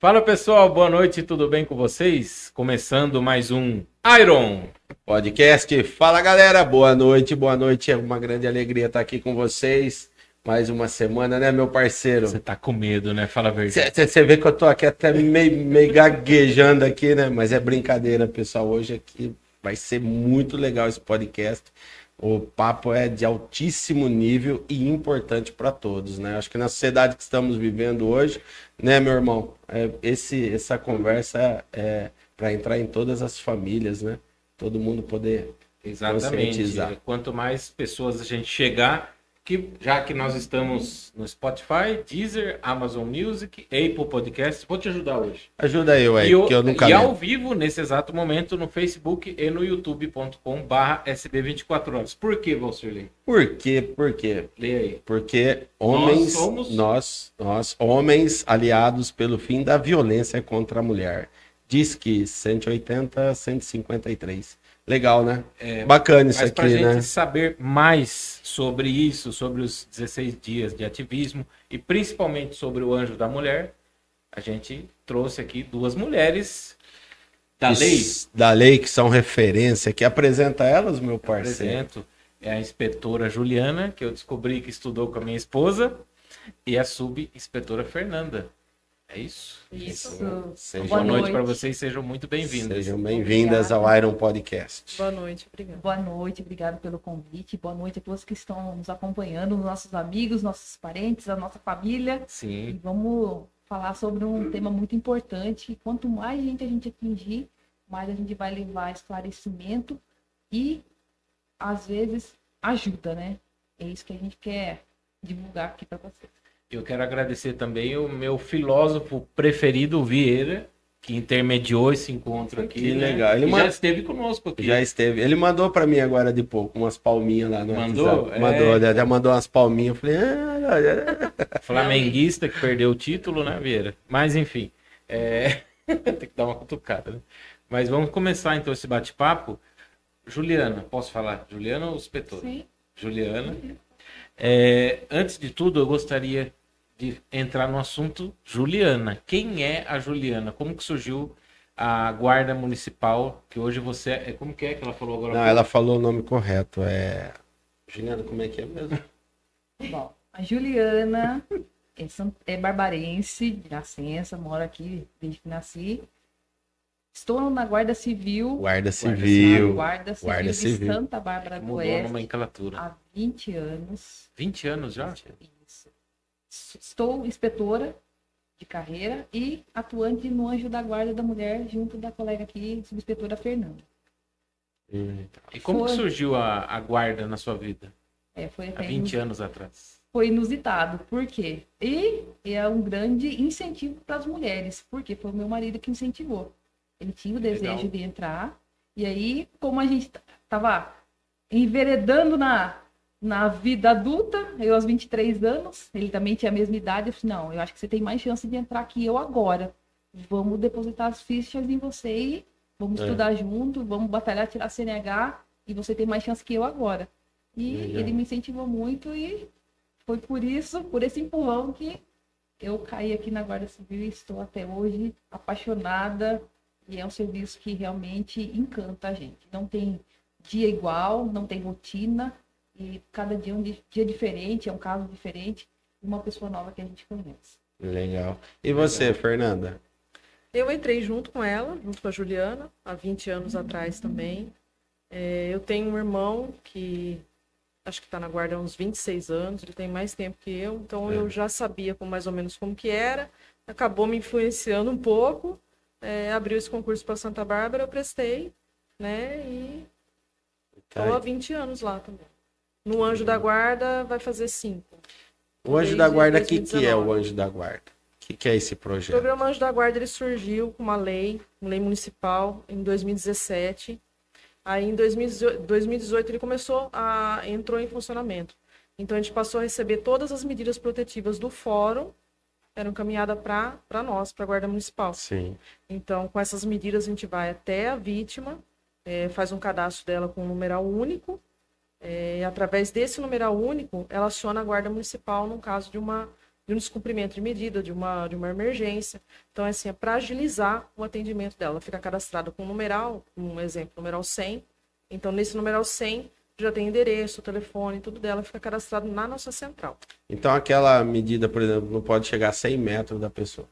Fala pessoal, boa noite, tudo bem com vocês? Começando mais um Iron Podcast. Fala galera, boa noite, boa noite. É uma grande alegria estar aqui com vocês. Mais uma semana, né, meu parceiro? Você tá com medo, né? Fala a verdade. Você vê que eu tô aqui até meio, meio gaguejando aqui, né? Mas é brincadeira, pessoal. Hoje aqui vai ser muito legal esse podcast. O papo é de altíssimo nível e importante para todos, né? Acho que na sociedade que estamos vivendo hoje, né, meu irmão, é, esse, essa conversa é para entrar em todas as famílias, né? Todo mundo poder Exatamente. Quanto mais pessoas a gente chegar, que já que nós estamos no Spotify, Deezer, Amazon Music, Apple Podcasts, vou te ajudar hoje. Ajuda eu aí, que eu nunca E ao vivo, nesse exato momento, no Facebook e no youtube.com barra SB24 horas. Por que, Valcirley? Por quê? Por quê? Leia aí. Porque homens, nós, somos... nós, nós, homens aliados pelo fim da violência contra a mulher. Diz que 180, 153. Legal, né? É, Bacana isso aqui, pra né? gente saber mais sobre isso, sobre os 16 dias de ativismo e principalmente sobre o Anjo da Mulher, a gente trouxe aqui duas mulheres da lei. Da lei, que são referência, que apresenta elas, meu parceiro. Apresento. É a inspetora Juliana, que eu descobri que estudou com a minha esposa, e a subinspetora Fernanda. É isso? Isso. Sejam, boa noite para vocês, sejam muito bem-vindas. Sejam bem-vindas ao Iron Podcast. Boa noite, obrigado. Boa noite, obrigado pelo convite. Boa noite a todos que estão nos acompanhando, nossos amigos, nossos parentes, a nossa família. Sim. E vamos falar sobre um tema muito importante. Quanto mais gente a gente atingir, mais a gente vai levar esclarecimento e, às vezes, ajuda, né? É isso que a gente quer divulgar aqui para vocês. Eu quero agradecer também o meu filósofo preferido, Vieira, que intermediou esse encontro aqui. Que né? legal. Ele já esteve conosco aqui. Já esteve. Ele mandou para mim agora de pouco umas palminhas lá no Mandou? É... Mandou, já mandou umas palminhas. Eu falei, ah, Flamenguista que perdeu o título, né, Vieira? Mas enfim, é... tem que dar uma cutucada, né? Mas vamos começar então esse bate-papo. Juliana, posso falar? Juliana ou Espetor? Sim. Juliana. É, antes de tudo, eu gostaria entrar no assunto Juliana. Quem é a Juliana? Como que surgiu a guarda municipal? Que hoje você é. Como que é que ela falou agora? Não, ela falou o nome correto. É. Juliana, como é que é mesmo? Bom, a Juliana é, é barbarense de nascença, mora aqui desde que nasci. Estou na Guarda Civil. Guarda Civil. Guarda Civil, Guarda Civil de Santa Bárbara do Oeste. nomenclatura. Há 20 anos. 20 anos já? Isso. Estou inspetora de carreira e atuante no Anjo da Guarda da Mulher, junto da colega aqui, subinspetora Fernanda. E como foi... surgiu a, a, guarda na sua vida? É, foi Há 20 anos atrás. Foi inusitado. Por quê? E é um grande incentivo para as mulheres, porque foi o meu marido que incentivou. Ele tinha o desejo Legal. de entrar. E aí, como a gente estava enveredando na, na vida adulta, eu aos 23 anos, ele também tinha a mesma idade, eu falei, não, eu acho que você tem mais chance de entrar que eu agora. Vamos depositar as fichas em você e vamos é. estudar junto, vamos batalhar, tirar CNH e você tem mais chance que eu agora. E Legal. ele me incentivou muito e foi por isso, por esse empurrão que eu caí aqui na Guarda Civil e estou até hoje apaixonada e é um serviço que realmente encanta a gente. Não tem dia igual, não tem rotina, e cada dia é um dia diferente, é um caso diferente, uma pessoa nova que a gente conhece. Legal. E você, Legal. Fernanda? Eu entrei junto com ela, junto com a Juliana, há 20 anos uhum. atrás também. É, eu tenho um irmão que acho que está na guarda há uns 26 anos, ele tem mais tempo que eu, então é. eu já sabia com mais ou menos como que era, acabou me influenciando um pouco, é, abriu esse concurso para Santa Bárbara, eu prestei, né, e estou tá. há 20 anos lá também. No Anjo da Guarda vai fazer cinco. O Anjo da Guarda, o que, que é o Anjo da Guarda? O que, que é esse projeto? O programa Anjo da Guarda ele surgiu com uma lei, uma lei municipal, em 2017. Aí em 2018 ele começou a entrou em funcionamento. Então a gente passou a receber todas as medidas protetivas do fórum eram encaminhadas para nós, para a Guarda Municipal. Sim. Então, com essas medidas, a gente vai até a vítima, é, faz um cadastro dela com um numeral único, é, através desse numeral único, ela aciona a Guarda Municipal no caso de uma, de um descumprimento de medida, de uma, de uma emergência. Então, assim, é para agilizar o atendimento dela. Ela fica cadastrada com um numeral, um exemplo, numeral 100. Então, nesse numeral 100, já tem endereço, telefone, tudo dela fica cadastrado na nossa central. Então, aquela medida, por exemplo, não pode chegar a 100 metros da pessoa.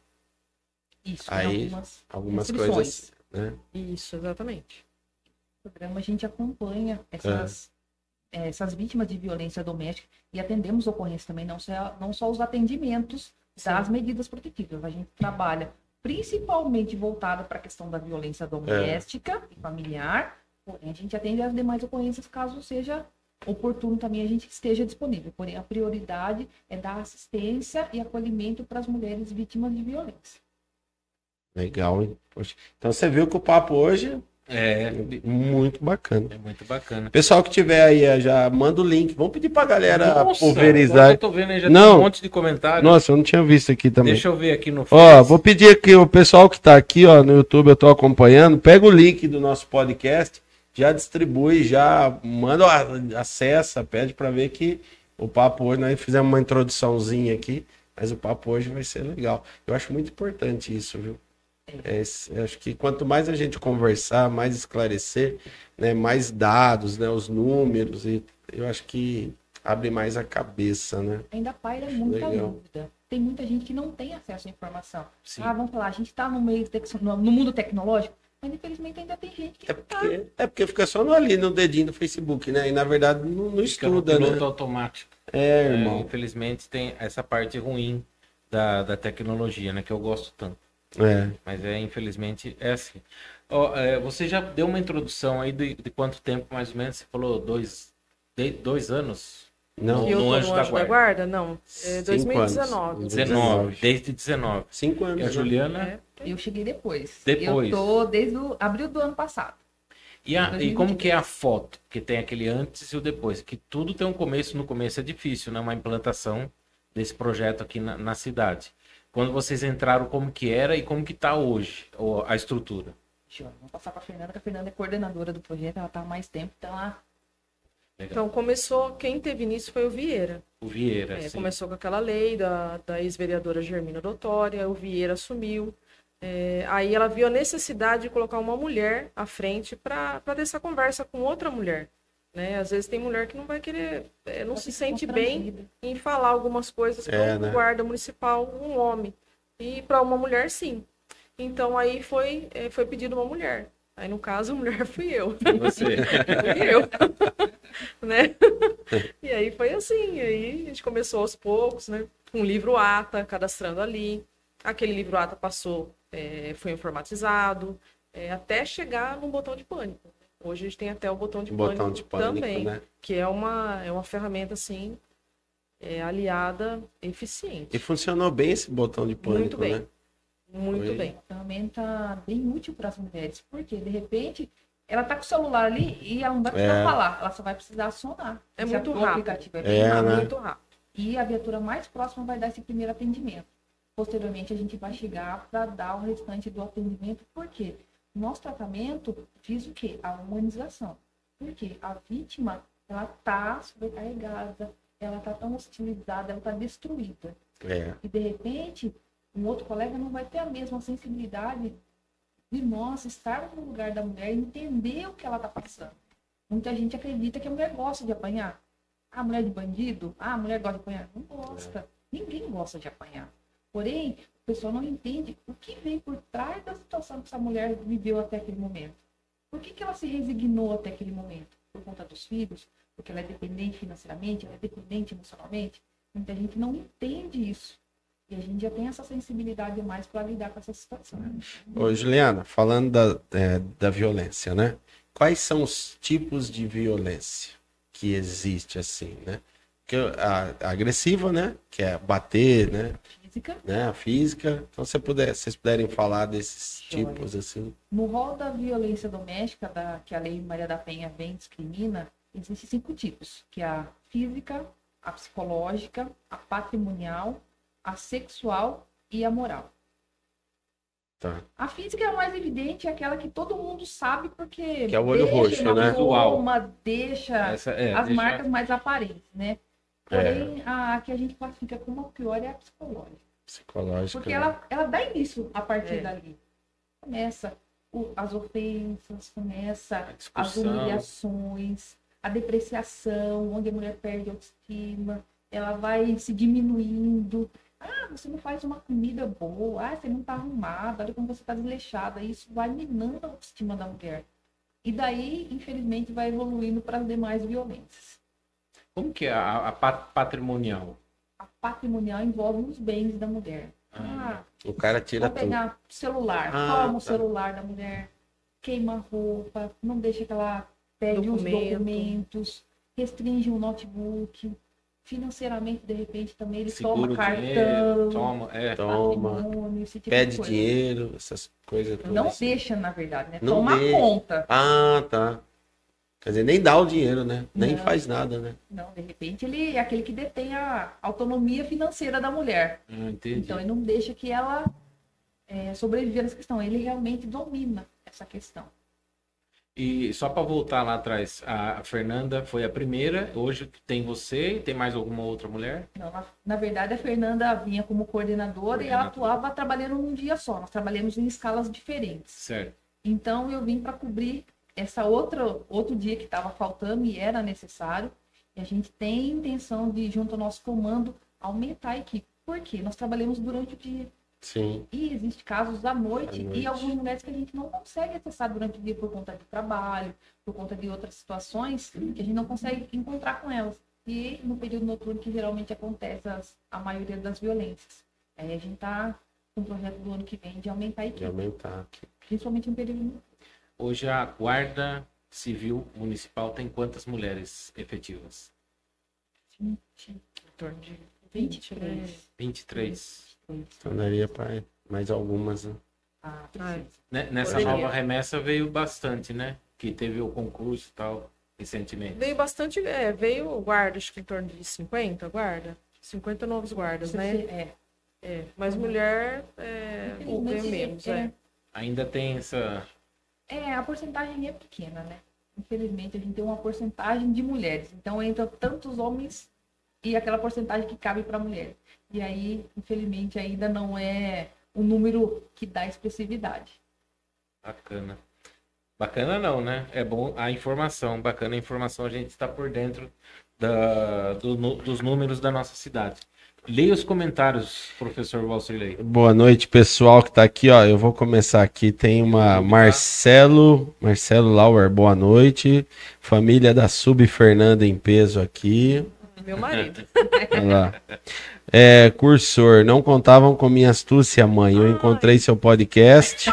Isso, Aí, algumas Algumas coisas, né? Isso, exatamente. No programa a gente acompanha essas, eh, essas vítimas de violência doméstica e atendemos ocorrências também, não só, não só os atendimentos das Sim. medidas protetivas. A gente trabalha principalmente voltado para a questão da violência doméstica e familiar, porém a gente atende as demais ocorrências caso seja oportuno também a gente esteja disponível. Porém, a prioridade é dar assistência e acolhimento para as mulheres vítimas de violência. Legal, hein? Poxa. Então, você viu que o papo hoje É, é muito bacana. é muito bacana. Pessoal que tiver aí, eh, já manda o link. Vamos pedir pra galera Nossa, pulverizar. Eu tô vendo aí, já Não. tem um monte de comentário. Nossa, eu não tinha visto aqui também. Deixa eu ver aqui no Ó, vou pedir aqui o pessoal que tá aqui, ó, no YouTube, eu tô acompanhando, pega o link do nosso podcast, já distribui, já manda, ó, acessa, pede pra ver que o papo hoje, nós fizemos uma introduçãozinha aqui, mas o papo hoje vai ser legal. Eu acho muito importante isso, viu? É, acho que quanto mais a gente conversar, mais esclarecer, né, mais dados, né, os números, e eu acho que abre mais a cabeça, né? Ainda paira muita Legal. dúvida. Tem muita gente que não tem acesso à informação. Sim. Ah, vamos falar, a gente está no meio tec- no no mundo tecnológico, mas infelizmente ainda tem gente que É tá. porque, é porque fica só no, ali no dedinho do Facebook, né? E na verdade não, não no estuda, piloto né? automático. É, É, irmão. infelizmente tem essa parte ruim da, da tecnologia, né? Que eu gosto tanto. É. Mas é, infelizmente, é assim. Ó, é, você já deu uma introdução aí de, de quanto tempo, mais ou menos? Você falou dois, de- dois anos? Não, eu no tô Anjo da Anjo da Guarda. Guarda? Não. É Cinco 2019. anos. 19, desde 19. cinco anos. E a né? Juliana? É. Eu cheguei depois. Depois. Eu tô desde o abril do ano passado. E, a- e 2023. como que é a foto? Que tem aquele antes e o depois. Que tudo tem um começo. No começo é difícil, né? Uma implantação desse projeto aqui na, na cidade. Quando vocês entraram, como que era e como que tá hoje a estrutura? Deixa eu- Vamos passar para a Fernanda, que a Fernanda é coordenadora do projeto, ela tá há mais tempo, então ela Legal. Então começou, quem teve início foi o Vieira. O Vieira, É, começou com aquela lei da, da ex-vereadora Germina Dottória, o Vieira assumiu. É, aí ela viu a necessidade de colocar uma mulher à frente para ter essa conversa com outra mulher. Né? Às vezes tem mulher que não vai querer, é, não ela se sente bem em falar algumas coisas para É, um né? guarda municipal, um homem. E para uma mulher, sim. Então aí foi, é, foi pedido uma mulher. Aí no caso, a mulher fui eu. Você. Fui eu. né? E aí foi assim. Aí a gente começou aos poucos, né? Com o livro ATA, cadastrando ali. Aquele livro ATA passou, é, foi informatizado, é, até chegar no botão de pânico. Hoje a gente tem até o botão de Um pânico, botão de pânico, também, né? que é uma, é uma ferramenta assim é, aliada, eficiente. E funcionou bem esse botão de pânico, Muito bem. né? Muito Foi. bem. uma ferramenta bem útil para as mulheres, porque de repente ela tá com o celular ali e ela não vai precisar É. falar, ela só vai precisar acionar. É Esse muito o rápido. é bem É, rápido. né? Muito rápido. E a viatura mais próxima vai dar esse primeiro atendimento. Posteriormente, a gente vai chegar para dar o restante do atendimento, porque nosso tratamento diz o quê? A humanização. Porque a vítima, ela tá sobrecarregada, ela tá tão hostilizada, ela tá destruída. É. E, de repente, um outro colega não vai ter a mesma sensibilidade de nós estarmos no lugar da mulher e entender o que ela está passando. Muita gente acredita que a mulher gosta de apanhar. Ah, a mulher de bandido? Ah, a mulher gosta de apanhar? Não gosta. Ninguém gosta de apanhar. Porém, o pessoal não entende o que vem por trás da situação que essa mulher viveu até aquele momento. Por que, que ela se resignou até aquele momento? Por conta dos filhos? Porque ela é dependente financeiramente? Ela é dependente emocionalmente? Muita gente não entende isso. E a gente já tem essa sensibilidade mais para lidar com essa situação. Ô, Juliana, falando da, é, da violência, né? Quais são os tipos de violência que existe assim, né? Que a, a agressiva, né? Que é bater, né? Física, né? A física. Então, se puder, vocês puderem falar desses tipos assim. no rol da violência doméstica, da, que a Lei Maria da Penha vem discrimina, existem cinco tipos, que é a física, a psicológica, a patrimonial, a sexual e a moral. Tá. A física é a mais evidente, é aquela que todo mundo sabe porque Que é o olho deixa roxo, né? forma, deixa Essa, é, as deixa- marcas mais aparentes, né? Porém, a que a gente classifica como a pior é a psicológica. Psicológica. Porque né? ela, ela dá início a partir É. dali. Começa o- as ofensas, começa as humilhações, a depreciação, onde a mulher perde a autoestima, ela vai se diminuindo. Ah, você não faz uma comida boa, ah, você não tá arrumada, olha como você tá desleixada. Isso vai minando a autoestima da mulher. E daí, infelizmente, vai evoluindo para as demais violências. Como que é a, a pat- patrimonial? Patrimonial envolve os bens da mulher. Ah, O cara tira Vou tudo. pegar o celular, Ah, toma o tá. celular da mulher, queima a roupa, não deixa que ela pegue os Documento. documentos, restringe o notebook. Financeiramente, de repente, também ele segura toma o cartão, dinheiro, toma, é. Toma, patrimônio, esse tipo pede dinheiro, essas coisas todas. Não assim. deixa, na verdade, né? Não Toma deixa. conta. Ah, tá. Quer dizer, nem dá o dinheiro, né? Nem Não. faz nada, né? Não, de repente, ele é aquele que detém a autonomia financeira da mulher. Ah, entendi. Então, ele não deixa que ela é, sobreviva nessa questão. Ele realmente domina essa questão. E só para voltar lá atrás, a Fernanda foi a primeira, hoje tem você e tem mais alguma outra mulher? Não, na, na verdade, a Fernanda vinha como coordenadora e ela atuava trabalhando num dia só. Nós trabalhamos em escalas diferentes. Certo. Então, eu vim para cobrir essa outra outro dia que estava faltando e era necessário. E a gente tem intenção de, junto ao nosso comando, aumentar a equipe. Por quê? Nós trabalhamos durante o dia. Sim. E existem casos à noite, À noite. e algumas mulheres que a gente não consegue acessar durante o dia por conta de trabalho, por conta de outras situações, que a gente não consegue encontrar com elas. E no período noturno que geralmente acontece as- a maioria das violências. Aí a gente está com o projeto do ano que vem de aumentar a De equipe, aumentar aqui. principalmente no período noturno. Hoje a Guarda Civil Municipal tem quantas mulheres efetivas? Em torno de 23. 23. Então daria para mais algumas, né? Ah. Né, Nessa Poderia. nova remessa veio bastante, né? Que teve o concurso e tal, recentemente. Veio bastante, é, veio guarda, acho que em torno de 50 guarda. 50 novos guardas, né? É, É, mas mulher é, veio menos, é. Ainda tem essa. É, a porcentagem é pequena, né? Infelizmente, a gente tem uma porcentagem de mulheres. Então, entra tantos homens e aquela porcentagem que cabe para mulher. E aí, infelizmente, ainda não é o número que dá expressividade. Bacana. Bacana não, né? É bom a informação. Bacana a informação, a gente está por dentro da, do dos números da nossa cidade. Leia os comentários, professor Valcirley. Boa noite, pessoal que tá aqui, ó. Eu vou começar aqui. Tem uma Marcelo, Marcelo Lauer, boa noite. Família da Sub Fernanda em peso aqui. Meu marido. Olha lá. É, cursor, não contavam com minha astúcia, mãe. Eu encontrei seu podcast.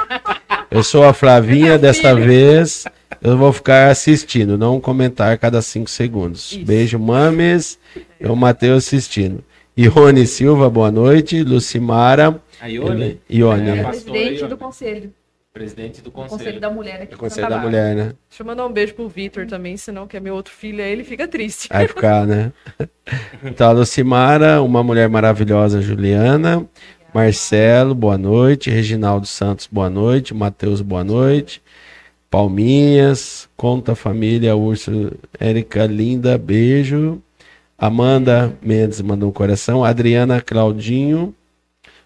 Eu sou a Flavinha, dessa vez eu vou ficar assistindo, não comentar cada cinco segundos. Isso. Beijo, mames. Eu, Matheus, assistindo. Ione Silva, boa noite. Lucimara. A Ione, Ione, É, né? Presidente do conselho, presidente do conselho conselho. da mulher aqui É conselho da mulher, né? Deixa eu mandar um beijo pro Vitor também, senão que é meu outro filho, aí ele fica triste. Vai ficar, né? Então, a Lucimara, uma mulher maravilhosa, Juliana. Marcelo, boa noite. Reginaldo Santos, boa noite. Matheus, boa noite. Palminhas, Conta Família, Urso, Érica Linda, beijo. Amanda Mendes mandou um coração. Adriana Claudinho,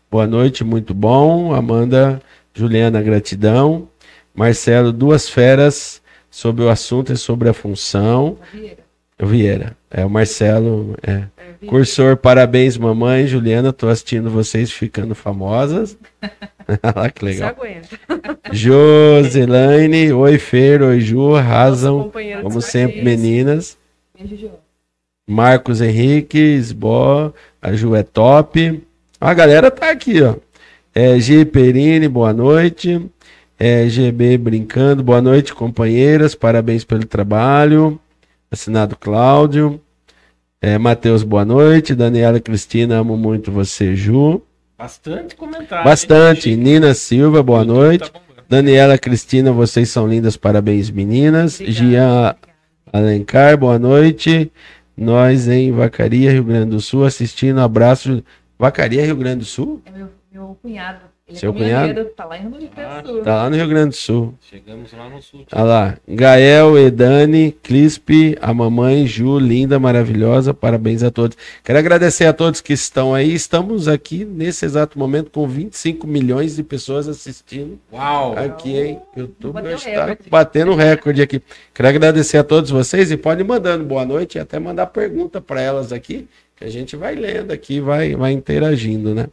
boa noite, muito bom. Amanda, Juliana, gratidão. Marcelo, duas feras sobre o assunto e sobre a função. Vieira. Vieira, é o Marcelo, é. É. Cursor, parabéns, mamãe. Juliana, tô assistindo vocês ficando famosas. Olha lá que legal. Joselaine, oi Fer, oi Ju, arrasam, como sempre, meninas. Beijo. Marcos Henrique, Sbó, a Ju é top. A galera tá aqui, ó. É, G Perini, boa noite. É, GB brincando, boa noite, companheiras. Parabéns pelo trabalho. Assinado Cláudio. É, Matheus, boa noite. Daniela Cristina, amo muito você, Ju. Bastante comentário. Bastante. hein? Nina Silva, boa YouTube noite. tá. Daniela Cristina, vocês são lindas, parabéns, meninas. Obrigada. Gia Alencar, boa noite. Nós em Vacaria, Rio Grande do Sul, assistindo. Abraço. Vacaria, Rio Grande do Sul? É meu, meu cunhado. Ele é Seu caminhoneiro, cunhado? Tá lá em Rio Grande Ah, do Sul. Tá lá no Rio Grande do Sul. Chegamos lá no sul. Olha lá. Gael, Edane, Clispe, a mamãe, Ju, linda, maravilhosa. Parabéns a todos. Quero agradecer a todos que estão aí. Estamos aqui nesse exato momento com 25 milhões de pessoas assistindo Uau! aqui, hein? YouTube Bateu está recorde. batendo recorde aqui. Quero agradecer a todos vocês e pode ir mandando boa noite e até mandar pergunta para elas aqui, que a gente vai lendo aqui, vai, vai interagindo, né?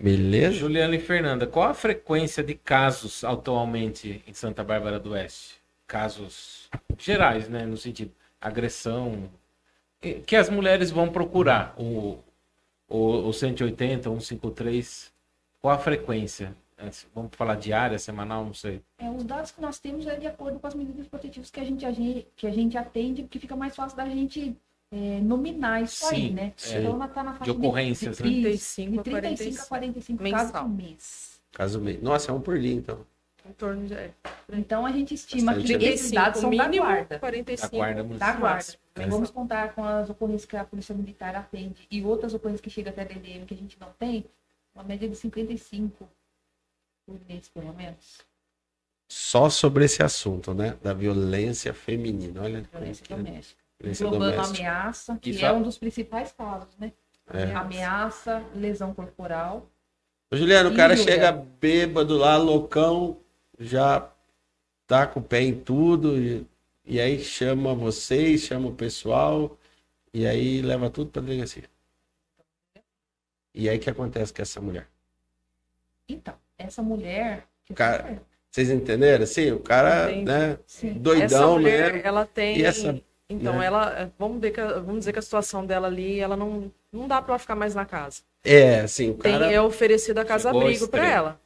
Beleza? Juliana e Fernanda, qual a frequência de casos atualmente em Santa Bárbara do Oeste? Casos gerais, né? No sentido, agressão. Que as mulheres vão procurar o, o, o 180, 153. Qual a frequência? Vamos falar diária, semanal, não sei. É, os dados que nós temos é de acordo com as medidas protetivas que a gente, que a gente atende, porque fica mais fácil da gente é, nominar isso aí, Sim, né? é. Então, ela tá na faixa ocorrências, né? de, 35 de a 35 a 45 casos Mensal. por mês. Caso meio. Nossa, é um por dia, então. Em torno de é, Então, a gente estima Bastante, que esses dados são da guarda. 45 Da guarda Da guarda. É. Vamos contar com as ocorrências que a Polícia Militar atende e outras ocorrências que chegam até a DDM que a gente não tem, uma média de 55 por mês, pelo menos. Só sobre esse assunto, né? Da violência feminina. Olha. Violência que- doméstica. Violência Englobando doméstica. ameaça, que Isso é um dos principais casos, né? É. Ameaça, lesão corporal. Ô, Juliano, o cara chega Juliano. bêbado lá, loucão, já tá com o pé em tudo, e, e aí chama vocês, chama o pessoal, e aí leva tudo pra delegacia. E aí o que acontece com essa mulher? Então, essa mulher. que Cara, Vocês entenderam? Sim, o cara, Entendi. né, Sim. essa doidão mulher, mesmo. ela tem. E essa- então, né? ela. Vamos, ver que, vamos dizer que a situação dela ali, ela não. Não dá pra ela ficar mais na casa. É, assim, o Tem, cara... é oferecido a casa Chegou ao abrigo para ela.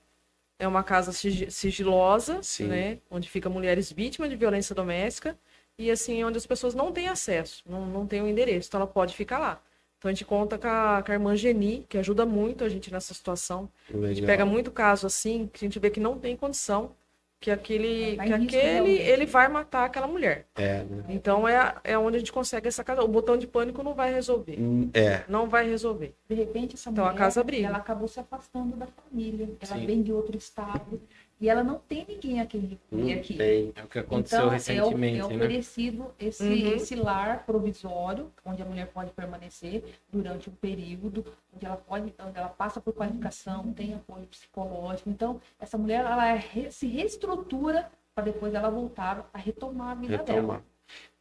É uma casa sigi- sigilosa, Sim. né? Onde ficam mulheres vítimas de violência doméstica e assim onde as pessoas não têm acesso, não, não têm o endereço, então ela pode ficar lá. Então a gente conta com a, com a irmã Geni, que ajuda muito a gente nessa situação. A gente Legal. pega muito caso assim, que a gente vê que não tem condição, que aquele, Vai que aquele ele vai matar aquela mulher. É, né? Então é, é onde a gente consegue essa casa. O botão de pânico não vai resolver. Hum, É, Não vai resolver. De repente, essa Então, a mulher, casa abriga. ela acabou se afastando da família. Ela Sim. vem de outro estado. E ela não tem ninguém a quem recorrer aqui. tem. É o que aconteceu Então, recentemente, é, o- é né? oferecido esse, Uhum. esse lar provisório, onde a mulher pode permanecer durante um período, onde ela pode, onde ela passa por qualificação, tem apoio psicológico. Então, essa mulher ela é re- se reestrutura para depois ela voltar a retomar a vida Retomar. dela.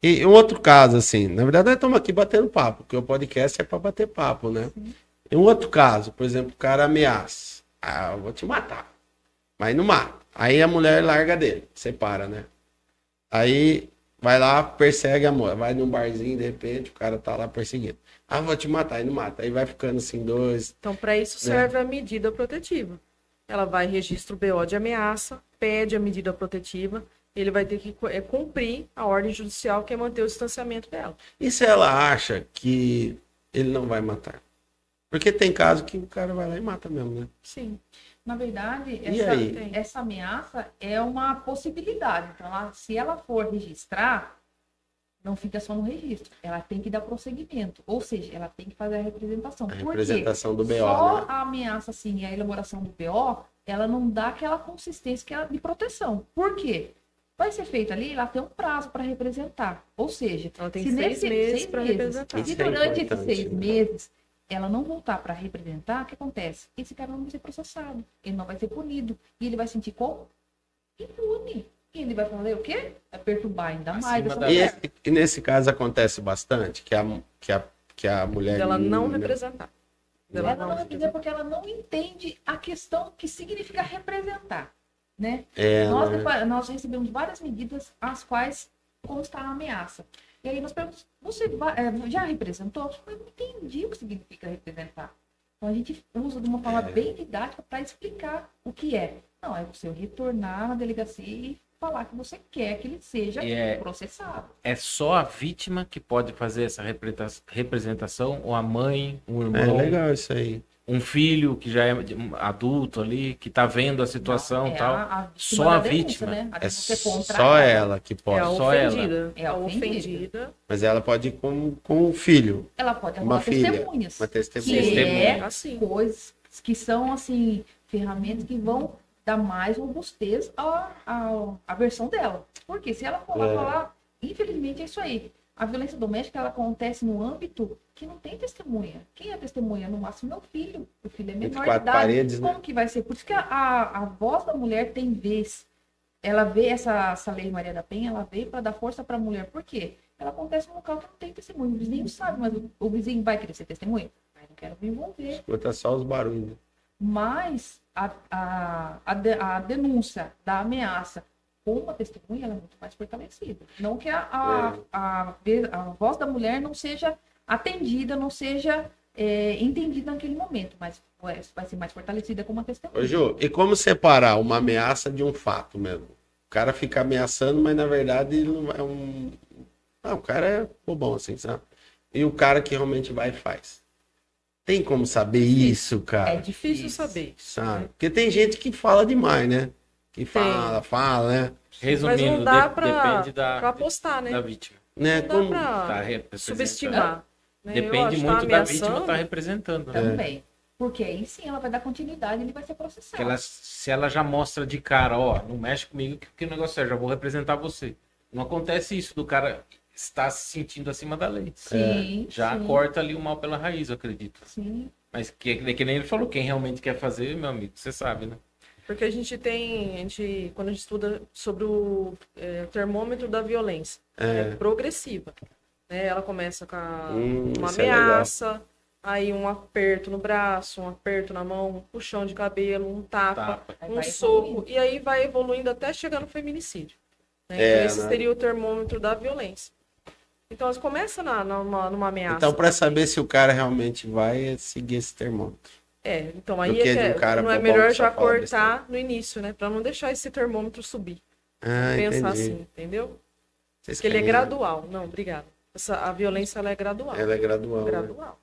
E um outro caso, assim, na verdade nós estamos aqui batendo papo, porque o podcast é para bater papo, né? Em um outro caso, por exemplo, o cara ameaça. Ah, eu vou te matar. Mas não mata. Aí a mulher larga dele, separa, né? Aí vai lá, persegue a mulher, vai num barzinho, de repente, o cara tá lá perseguindo. Ah, vou te matar, aí não mata. Aí vai ficando assim, dois. Então, para isso É. serve a medida protetiva. Ela vai registra o BO de ameaça, pede a medida protetiva, ele vai ter que é, cumprir a ordem judicial que é manter o distanciamento dela. E se ela acha que ele não vai matar? Porque tem caso que o cara vai lá e mata mesmo, né? Sim. Na verdade, E essa, essa ameaça é uma possibilidade. Então, ela- se ela for registrar, não fica só no registro. Ela tem que dar prosseguimento. Ou seja, ela tem que fazer a representação. A Por quê? representação do BO, Só né? a ameaça, assim, e a elaboração do BO, ela não dá aquela consistência que ela- de proteção. Por quê? Vai ser feito ali, ela tem um prazo para representar. Ou seja, Ela tem se seis nesse- meses seis para representar. Se é durante esses importante, seis né? meses ela não voltar para representar, o que acontece? Esse cara não vai ser processado, ele não vai ser punido. E ele vai sentir como? Impune. E ele vai fazer o quê? Vai perturbar ainda mais Acima essa da- E, e nesse caso acontece bastante, que a, que a, que a mulher. Dela não representar. Ela, não representa porque ela não entende a questão que significa representar. Né? É, Nós, né? nós recebemos várias medidas as quais consta a ameaça. E aí nós perguntamos, você vai- eh, já representou? Eu não entendi o que significa representar. Então a gente usa de uma forma É. bem didática para explicar o que é. Não, é você retornar na delegacia e falar que você quer que ele seja E é- processado. É só a vítima que pode fazer essa representação, ou a mãe, um É irmão, legal isso aí. Um filho que já é adulto ali, que tá vendo a situação Não, e é tal. a- a vítima Só a denúncia, vítima. Né? A É denúncia contra só ela. que É pode. a Só ela. ofendida. É a ofendida. Mas ela pode ir com, com o filho, Ela pode uma filha, testemunhas. uma Que testemunha. Testemunha. é Assim. coisas que são assim ferramentas que vão dar mais robustez à, à, à versão dela. Porque se ela for lá É. falar, infelizmente é isso aí. A violência doméstica ela acontece no âmbito que não tem testemunha. Quem é testemunha? No máximo meu filho. O filho é menor de idade. paredes, né? Como que vai ser? Por isso que a, a, a voz da mulher tem vez. Ela vê essa, essa lei Maria da Penha, ela veio para dar força para a mulher. Por quê? Ela acontece num local que não tem testemunho. O vizinho sabe, mas o, o vizinho vai querer ser testemunha? Ai, não quero me envolver. Escuta só os barulhos. né? Mas a, a, a, a denúncia da ameaça com uma testemunha ela é muito mais fortalecida. Não que a, a, a, ve- a voz da mulher não seja atendida, não seja é, entendida naquele momento, mas vai, vai ser mais fortalecida com uma testemunha. Ô, Ju, e como separar uma ameaça de um fato mesmo? O cara fica ameaçando, mas na verdade ele não é um. Ah, o cara é bobão, assim, sabe? E o cara que realmente vai e faz. Tem como saber isso, cara? É Difícil Isso. saber. Sabe? Porque tem gente que fala demais, né? Que fala, fala, né? Resumindo, Mas não dá de- pra, depende da, pra apostar, né? da vítima. né? Não dá Como... pra Tá subestimar. né? Depende muito tá da vítima estar ameaçando, representando. É. Né? Também. Porque aí sim ela vai dar continuidade e ele vai ser processado. Porque ela, se ela já mostra de cara, ó, não mexe comigo, que, que negócio é? Já vou representar você. Não acontece isso do cara estar se sentindo acima da lei. Sim, Já sim, corta ali o mal pela raiz, eu acredito. sim. Mas que, que nem ele falou, quem realmente quer fazer, meu amigo, você sabe, né? Porque a gente tem, a gente, quando a gente estuda sobre o é, termômetro da violência, é, progressiva. Né? Ela começa com a- Hum, uma é ameaça, aí um aperto no braço, um aperto na mão, um puxão de cabelo, um tapa, Tapa. Um soco, evoluindo. e aí vai evoluindo até chegar no feminicídio. Né? É, então esse né? seria o termômetro da violência. Então elas começam na, na- numa, numa ameaça. Então, pra saber se o cara realmente vai, é seguir esse termômetro. É, então aí que é, que um é- cara não é melhor já cortar no início, né? Pra não deixar esse termômetro subir. Ah, Pensar entendi. assim, entendeu? Vocês Porque ele é gradual. Não, obrigada. Essa, a violência ela é gradual. Ela é gradual. né? gradual.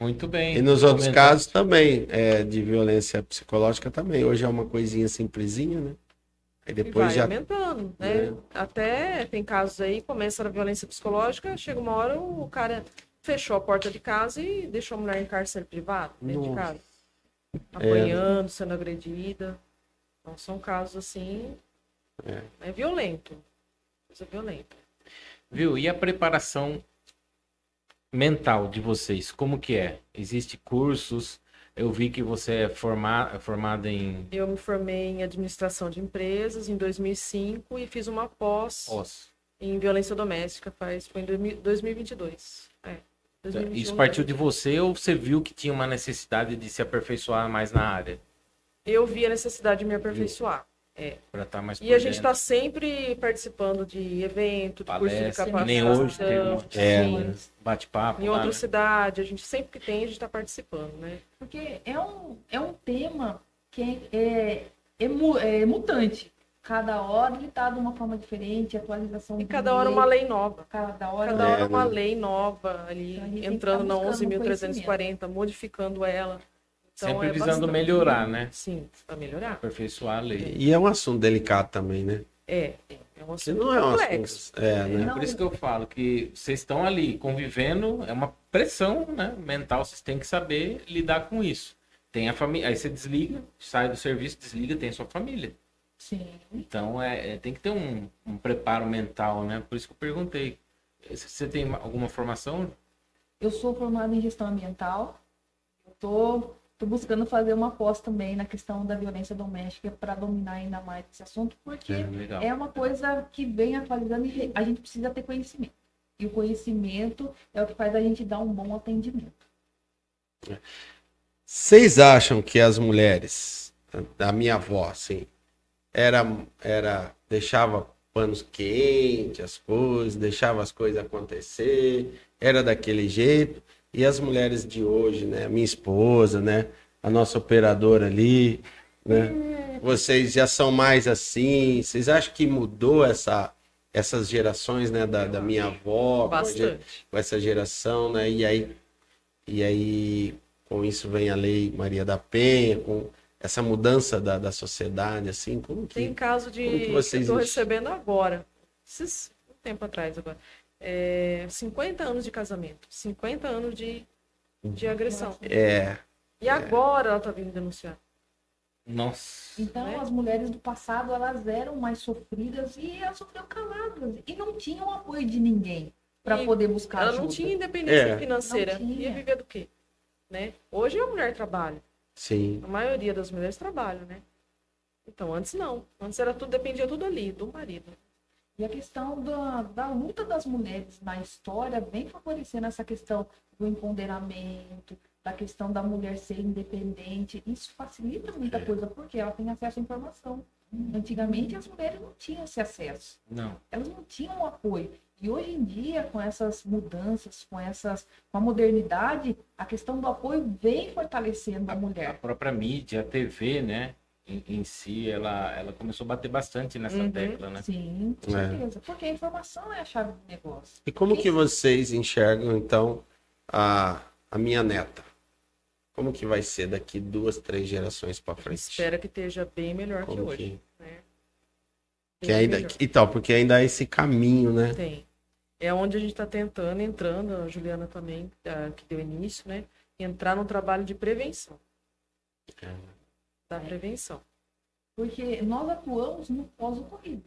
Muito bem. E nos outros casos também, é, de violência psicológica também. Hoje é uma coisinha simplesinha, né? Aí E depois vai já. aumentando, né? Até tem casos aí, começa a violência psicológica, chega uma hora o cara fechou a porta de casa e deixou a mulher em cárcere privado, dentro de Nossa. casa. Apanhando, sendo agredida. Então são casos assim. É. É, violento. Coisa violenta. Viu? E a preparação mental de vocês, como que é? Existe cursos? Eu vi que você é forma, formada em Eu me formei em administração de empresas em 2005 e fiz uma pós pós. em violência doméstica, faz, foi em 2000 2022. É, 2021, Isso partiu de você ou você viu que tinha uma necessidade de se aperfeiçoar mais na área? Eu vi a necessidade de me aperfeiçoar. Para estar mais E a gente está sempre participando de evento, de curso de capacitação. nem hoje teve um de É, né? bate-papo. Em lá, outra né? cidade, a gente sempre que tem, a gente está participando, né? Porque é um, é um tema que é, é, mu- é mutante. Cada hora ele está de uma forma diferente, atualização E de cada hora uma lei nova. Cada hora Cada É, hora uma né? lei nova ali, Então, a entrando tá na buscando 11.340, modificando ela. Então, Sempre é visando bastante. melhorar, né? Sim, para melhorar. Aperfeiçoar a lei. E é um assunto delicado também, né? É, é, é um assunto não é um complexo. assunto. É, né? Não. Por isso que eu falo que vocês estão ali convivendo, é uma pressão né, mental, vocês têm que saber lidar com isso. Tem a família, aí você desliga, sai do serviço, desliga, tem sua família. Sim. Então é, é- tem que ter um, um preparo mental, né? Por isso que eu perguntei. Você tem alguma formação? Eu sou formada em gestão ambiental. Estou tô, buscando fazer uma pós também na questão da violência doméstica para dominar ainda mais esse assunto, porque É, é uma coisa que vem atualizando e a gente precisa ter conhecimento. E o conhecimento é o que faz a gente dar um bom atendimento. Vocês acham que as mulheres, da minha avó, assim, era, era deixava panos quentes, as coisas, deixava as coisas acontecer, era daquele jeito, e as mulheres de hoje, né, minha esposa, né, a nossa operadora ali, né, vocês já são mais assim, vocês acham que mudou essa essas gerações, né, da, da minha avó, com com essa geração, né? E aí, e aí com isso vem a lei Maria da Penha, com essa mudança da, da sociedade, assim, como que... Tem caso de. Como que vocês eu estou recebendo agora. Esses, um tempo atrás agora. É, 50 anos de casamento. 50 anos de, de agressão. É, E agora ela tá vindo denunciar. Nossa. Então, Né? as mulheres do passado, elas eram mais sofridas e elas sofriam caladas. E não tinham apoio de ninguém para E poder buscar Ela ajuda. não tinha independência É. financeira. Não tinha. Ia viver do quê? Né? Hoje a mulher trabalha. Sim. A maioria das mulheres trabalham, né? Então, antes não. Antes era tudo, dependia tudo ali, do marido. E a questão da, da luta das mulheres na história vem favorecendo essa questão do empoderamento, da questão da mulher ser independente. Isso facilita muita coisa, porque ela tem acesso à informação. Antigamente as mulheres não tinham esse acesso. Não. elas não tinham apoio. E hoje em dia, com essas mudanças, com essas, com a modernidade, a questão do apoio vem fortalecendo a A mulher. própria mídia, a TV, né? Em, em si, ela, ela começou a bater bastante nessa Uhum. tecla, né? Sim, com É. certeza. Porque a informação é a chave do negócio. E como que vocês enxergam, então, a, a minha neta? Como que vai ser daqui duas, três gerações para frente? Espera que esteja bem melhor que Como hoje. que-? Que Bem ainda, melhor. então, porque ainda há esse caminho, né? Tem. É onde a gente está tentando, entrando, a Juliana também, que deu início, né? Entrar no trabalho de prevenção. Da prevenção. Porque nós atuamos no pós-ocorrido.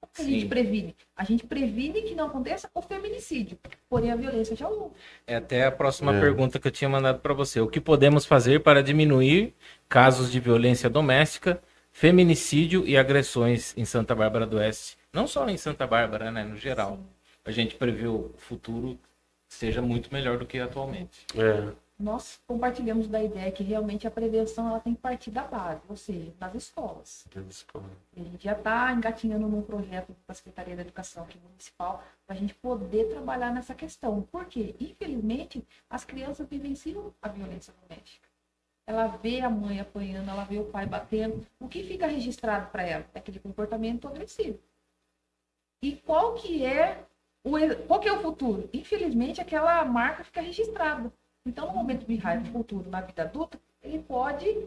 Como que a Sim. gente previne? A gente previne que não aconteça o feminicídio. Porém, a violência já houve. É até a próxima É. pergunta que eu tinha mandado para você. O que podemos fazer para diminuir casos de violência doméstica, feminicídio e agressões em Santa Bárbara do Oeste? Não só em Santa Bárbara, né? No geral. A gente prevê o futuro seja muito melhor do que atualmente. É. Nós compartilhamos da ideia que realmente a prevenção ela tem que partir da base, ou seja, das escolas. E a gente já está engatinhando num projeto da Secretaria da Educação aqui municipal para a gente poder trabalhar nessa questão. Porque, infelizmente, as crianças vivenciam a violência doméstica. Ela vê a mãe apanhando, ela vê o pai batendo. O que fica registrado para ela? É aquele comportamento agressivo. E qual que é o, qual que é o futuro? Infelizmente, aquela marca fica registrada. Então, no momento de raiva futuro na vida adulta, ele pode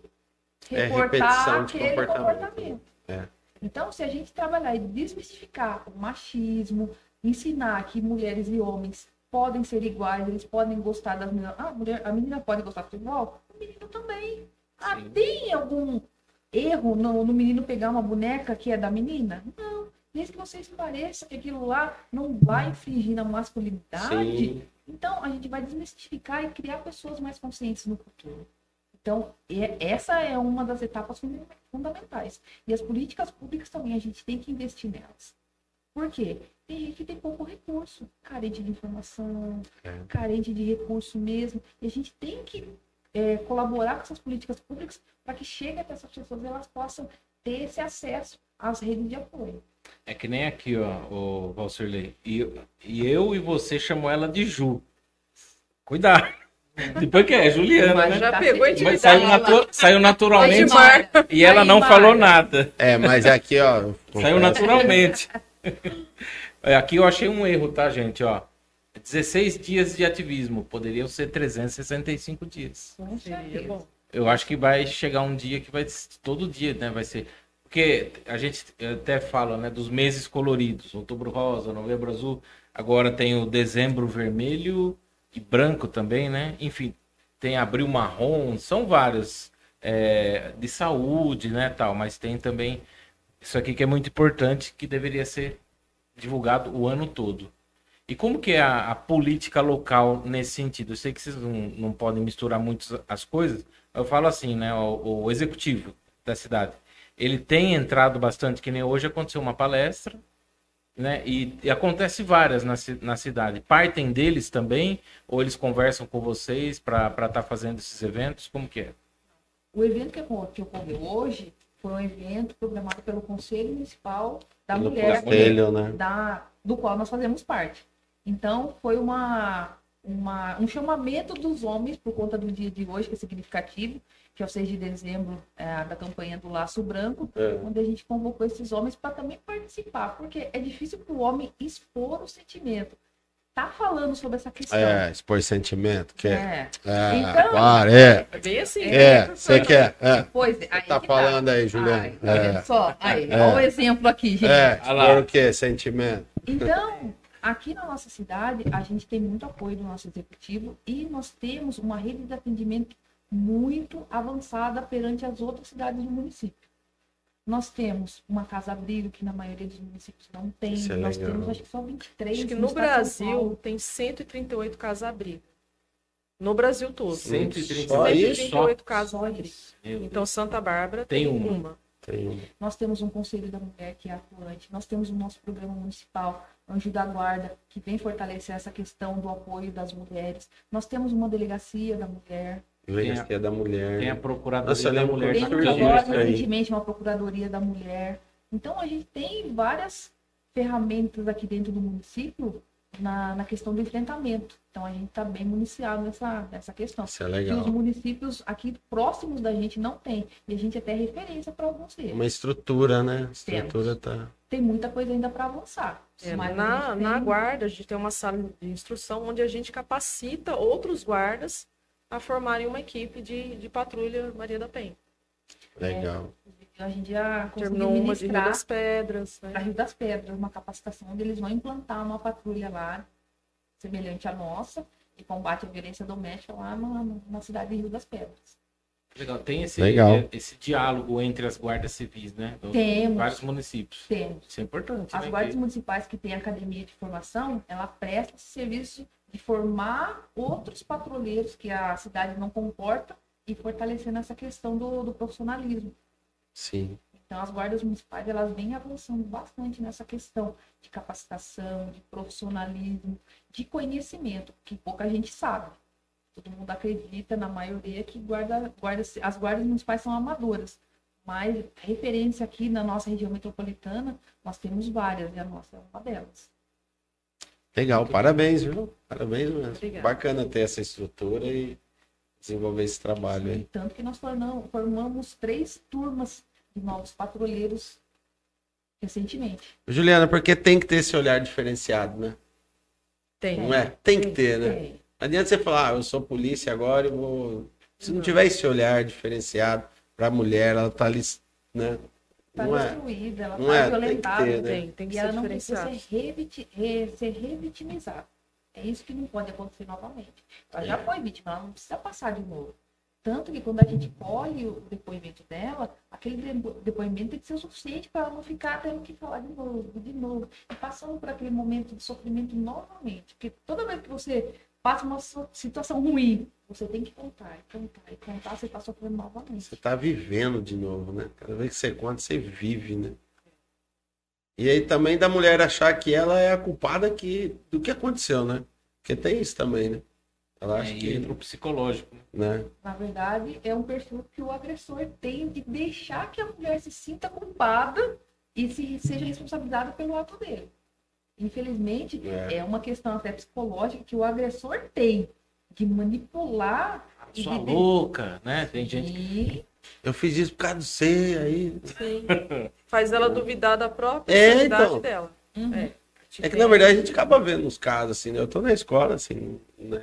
É reportar de aquele comportamento. comportamento. É. Então, se a gente trabalhar e desmistificar o machismo, ensinar que mulheres e homens podem ser iguais, eles podem gostar das meninas. Ah, a, mulher, a menina pode gostar de futebol? Menino também. Ah, Sim. tem algum erro no, no menino pegar uma boneca que é da menina? Não. Desde que você esclareça que aquilo lá não vai infringir na masculinidade, Sim. então, a gente vai desmistificar e criar pessoas mais conscientes no futuro. Então, é- essa é uma das etapas funda- fundamentais. E as políticas públicas também, a gente tem que investir nelas. Por quê? Tem gente que tem pouco recurso, carente de informação, É. carente de recurso mesmo. E a gente tem que é, colaborar com essas políticas públicas para que chegue até essas pessoas e elas possam ter esse acesso às redes de apoio. É que nem aqui, ó, o Valserley. E, e eu e você chamou ela de Ju. Cuidado. Depois que é, Juliana, Mas né? Já pegou intimidade. saiu, natu- saiu naturalmente e ela não falou nada. É, mas aqui, ó. Saiu naturalmente. É, Aqui eu achei um erro, tá, gente? Ó, 16 dias de ativismo. Poderiam ser 365 dias. Seria. Eu acho que vai chegar um dia que vai todo dia, né? Vai ser. Porque a gente até fala, né, dos meses coloridos, outubro rosa, novembro azul. Agora tem o dezembro vermelho e branco também, né? Enfim, tem abril marrom, são vários é, de saúde, né, tal. Mas tem também isso aqui que é muito importante, que deveria ser divulgado o ano todo. E como que é a, a política local nesse sentido? Eu sei que vocês não, não podem misturar muito as coisas. Eu falo assim, né? O, o executivo da cidade, ele tem entrado bastante, que nem hoje aconteceu uma palestra, né? E, e acontece várias na, na cidade. Partem deles também, ou eles conversam com vocês para estar fazendo esses eventos? Como que é? O evento que ocor- que ocorreu hoje foi um evento programado pelo Conselho Municipal da Pelo Mulher, conselho, né? da, do qual nós fazemos parte. Então, foi uma, uma, um chamamento dos homens, por conta do dia de hoje, que é significativo, que é o 6 de dezembro, é, da campanha do Laço Branco, É. onde a gente convocou esses homens para também participar, porque é difícil para o homem expor o sentimento. Tá falando sobre essa questão. É, expor sentimento, quer? É. É, Então- claro, é. É bem assim. É, você quer? É. Pois, aí tá que falando aí, Juliana. Ai, tá É. só? Aí, É. olha o exemplo aqui, gente. É, expor o quê? Sentimento. Então, aqui na nossa cidade, a gente tem muito apoio do nosso executivo e nós temos uma rede de atendimento muito avançada perante as outras cidades do município. Nós temos uma casa-abrigo que na maioria dos municípios não tem. Isso é Nós legal. temos acho que só 23. Acho que no Brasil tem 138 casas-abrigo. No Brasil todo. Sim. 138 Só isso? 138 Só casas-abrigo. isso. Meu Então Santa Bárbara Tem tem, uma. uma. Tem um- Nós temos um Conselho da Mulher que é atuante, nós temos o nosso programa municipal, Anjo da Guarda, que vem fortalecer essa questão do apoio das mulheres. Nós temos uma delegacia da mulher. Delegacia da mulher. Tem a procuradoria Nossa, eu da mulher agora, aí. recentemente, uma Procuradoria da Mulher. Então, a gente tem várias ferramentas aqui dentro do município na, na questão do enfrentamento. Então, a gente está bem municiado nessa, nessa questão. Isso é legal. os municípios aqui próximos da gente não tem. E a gente até é referência para alguns deles. Uma estrutura, né? A estrutura tá. Tem muita coisa ainda para avançar. É, Mas na, gente na tem- guarda, a gente tem uma sala de instrução onde a gente capacita outros guardas a formarem uma equipe de, de patrulha Maria da Penha. Legal. A gente já conseguiu Terminou uma de Rio ministrar das Pedras. para Né? Rio das Pedras, uma capacitação onde eles vão implantar uma patrulha lá, semelhante à nossa, e combate à violência doméstica lá na, na cidade de Rio das Pedras. Legal. Tem esse, Legal. esse diálogo entre as guardas civis, né? Do- Temos. Vários municípios. Temos. Isso é importante. As né? guardas Que- municipais que têm academia de formação, ela presta esse serviço de formar outros patrulheiros que a cidade não comporta e fortalecendo essa questão do, do profissionalismo. Sim. Então, as guardas municipais, elas vêm avançando bastante nessa questão de capacitação, de profissionalismo, de conhecimento, que pouca gente sabe. Todo mundo acredita, na maioria, que guarda, guarda, as guardas municipais são amadoras. Mas, referência aqui na nossa região metropolitana, nós temos várias, e a nossa é uma delas. Legal, parabéns, viu? Parabéns mesmo. Obrigada. Bacana ter essa estrutura e desenvolver esse trabalho aí. Tanto que nós formamos, formamos três turmas de novos patrulheiros recentemente. Juliana, porque tem que ter esse olhar diferenciado, né? Tem. Não é? Tem que ter, né? É. Não adianta você falar, ah, eu sou polícia agora e vou. Se não tiver esse olhar diferenciado para a mulher, ela tá ali, né? Tá Não é? destruída, ela Não tá é? Tem que violentada. ter, né? Tem, tem que E ser ela não precisa ser revitimizada. É isso que não pode acontecer novamente. Ela já foi vítima, ela não precisa passar de novo. Tanto que quando a gente colhe o depoimento dela, aquele de- depoimento tem que ser o suficiente para ela não ficar tendo que falar de novo, de novo, e passando por aquele momento de sofrimento novamente. Porque toda vez que você passa uma situação ruim, você tem que contar, e contar, e contar, você está sofrendo novamente. Você tá vivendo de novo, né? Cada vez que você conta, você vive, né? E aí também da mulher achar que ela é a culpada que, do que aconteceu, né? Porque tem isso também, né? Ela acha É, que, entra o psicológico. né? né? Na verdade, é um perfil que o agressor tem de deixar que a mulher se sinta culpada e se, seja responsabilizada pelo ato dele. Infelizmente, É. é uma questão até psicológica que o agressor tem de manipular Sua de- louca, né? Tem gente. E Eu fiz isso por causa de você, aí. Sim. Faz ela duvidar da própria É, então. dela. Uhum. É. É que na verdade a gente acaba vendo uns casos assim, né? Eu tô na escola, assim, né?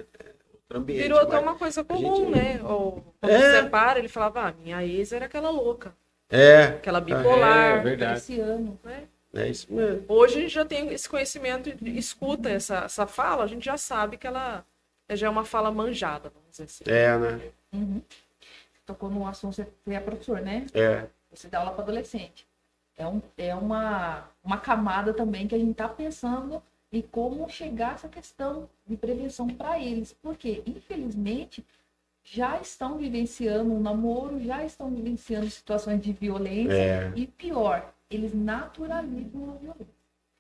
Outro ambiente. Virou até uma coisa comum, gente- né? Ou quando É. se separa, ele falava, ah, minha ex era aquela louca, É, aquela É, bipolar. verdade. esse ano, né? é isso mesmo. Hoje a gente já tem esse conhecimento escuta essa, essa fala, a gente já sabe que ela já é uma fala manjada, vamos dizer assim. É, né? uhum. Tocou no assunto, você é professor, né? É. Você dá aula para adolescente. É, um, é uma, uma camada também que a gente está pensando em como chegar a essa questão de prevenção para eles. Porque, infelizmente, já estão vivenciando um namoro, já estão vivenciando situações de violência. É. E pior, eles naturalizam a violência.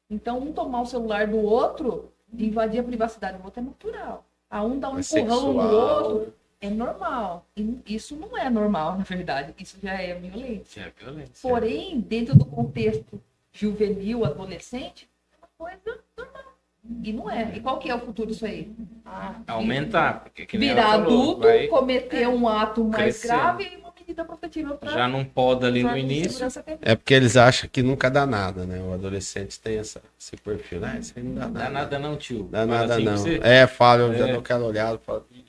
Então, um tomar o celular do outro, invadir a privacidade do outro, é natural. A um dar um É empurrão no sexual. outro, é normal. E isso não é normal, na verdade. Isso já é violência. É violência. Porém, dentro do contexto juvenil, adolescente, é uma coisa normal. E não é. E qual que é o futuro disso aí? Ah, Aumentar. Porque, que Virar adulto, vai- cometer um ato mais crescendo. grave e uma medida protetiva para já não pode ali no início. É porque eles acham que nunca dá nada, né? O adolescente tem essa, esse perfil, né? Isso aí não dá Não nada. dá nada não, tio. Dá Fala nada assim não. você. É, fala, eu já É. dou aquela olhada, falo, "Ih",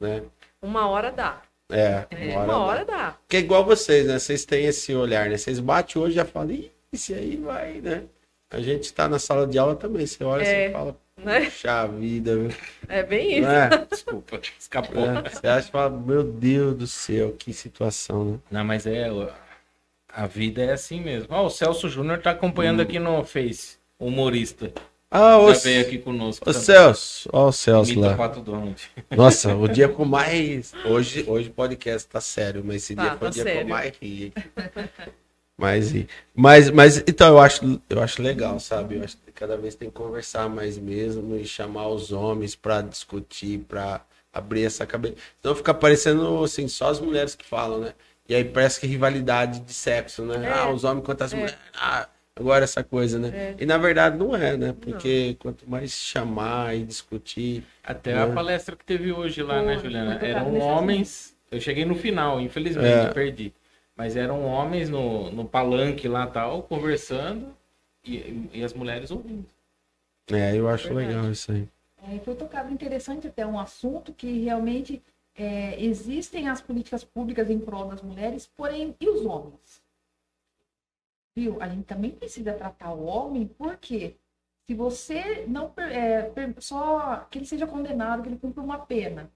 né? Uma hora dá. É, É, uma hora. uma dá. hora dá. Porque é igual vocês, né? Vocês têm esse olhar, né? Vocês batem hoje e já falam, Ih, esse aí vai, né? A gente tá na sala de aula também. Você olha e É. você fala, Né? puxa vida, viu? É bem isso. Não é? Desculpa, escapou. É, Você acha e fala, meu Deus do céu, que situação, né? Não, mas é. A vida é assim mesmo. Ó, o Celso Júnior tá acompanhando aqui no Face, o humorista. Ah, Já veio aqui conosco. também. Celso, ó o Celso Imita o lá. Pato Donald. Nossa, o dia com mais. Hoje, hoje o podcast tá sério, mas esse Tá, dia foi o tá dia que eu sério. mais ri. Mas, ri. mas, mas, então eu acho, eu acho legal, sabe? Eu acho que cada vez tem que conversar mais mesmo e chamar os homens pra discutir, pra abrir essa cabeça. Senão fica parecendo assim, só as mulheres que falam, né? E aí parece que rivalidade de sexo, né? É. Ah, os homens contra as É. mulheres. Ah, agora essa coisa, né? É. E na verdade não é, né? Porque quanto mais chamar e discutir. Até É. a palestra que teve hoje lá, né, Juliana? Eram homens. Eu cheguei no final, infelizmente, É. perdi. Mas eram homens no, no palanque lá tal, conversando, e, e as mulheres ouvindo. É, eu acho Verdade. legal isso aí. É, foi tocado interessante até um assunto que realmente é, existem as políticas públicas em prol das mulheres, porém, e os homens? Viu? A gente também precisa tratar o homem, porque se você não é, só que ele seja condenado, que ele cumpra uma pena,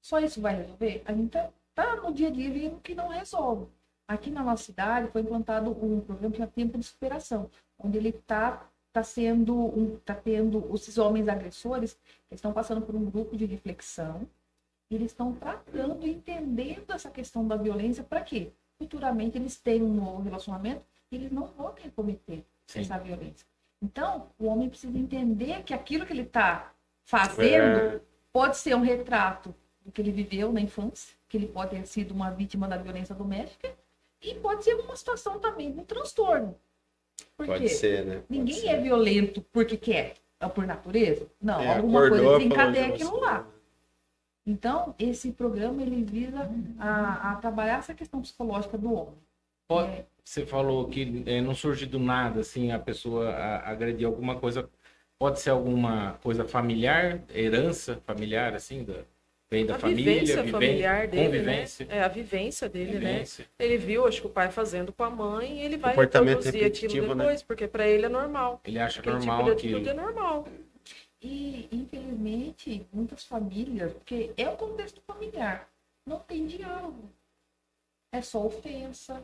só isso vai resolver? A gente tá, tá no dia a dia vendo que não resolve. Aqui na nossa cidade foi implantado um programa que chama Tempo de Superação, onde ele está tá sendo um, tá tendo esses homens agressores eles estão passando por um grupo de reflexão e eles estão tratando, entendendo essa questão da violência para quê? Futuramente eles tenham um novo relacionamento e eles não vão cometer Sim. essa violência. Então, o homem precisa entender que aquilo que ele está fazendo É. pode ser um retrato do que ele viveu na infância, que ele pode ter sido uma vítima da violência doméstica e pode ser uma situação também de um transtorno. Por Pode quê? ser, né? Pode Ninguém ser. é violento porque quer, é por natureza. Não, É, alguma coisa desencadeia aquilo lá. Então, esse programa ele visa a, a trabalhar essa questão psicológica do homem. É, Você falou que é, não surge do nada, assim, a pessoa a- agredir alguma coisa. Pode ser alguma coisa familiar, herança familiar, assim, da, vem da a família, vivência viven- familiar dele, convivência. né? É a vivência dele, vivência. né? Ele viu, acho que o pai fazendo com a mãe, e ele vai reproduzir aquilo né? depois, porque para ele é normal. Ele acha Aquele normal tipo aquilo. é normal. E, infelizmente, muitas famílias, porque é o contexto familiar, não tem diálogo. É só ofensa,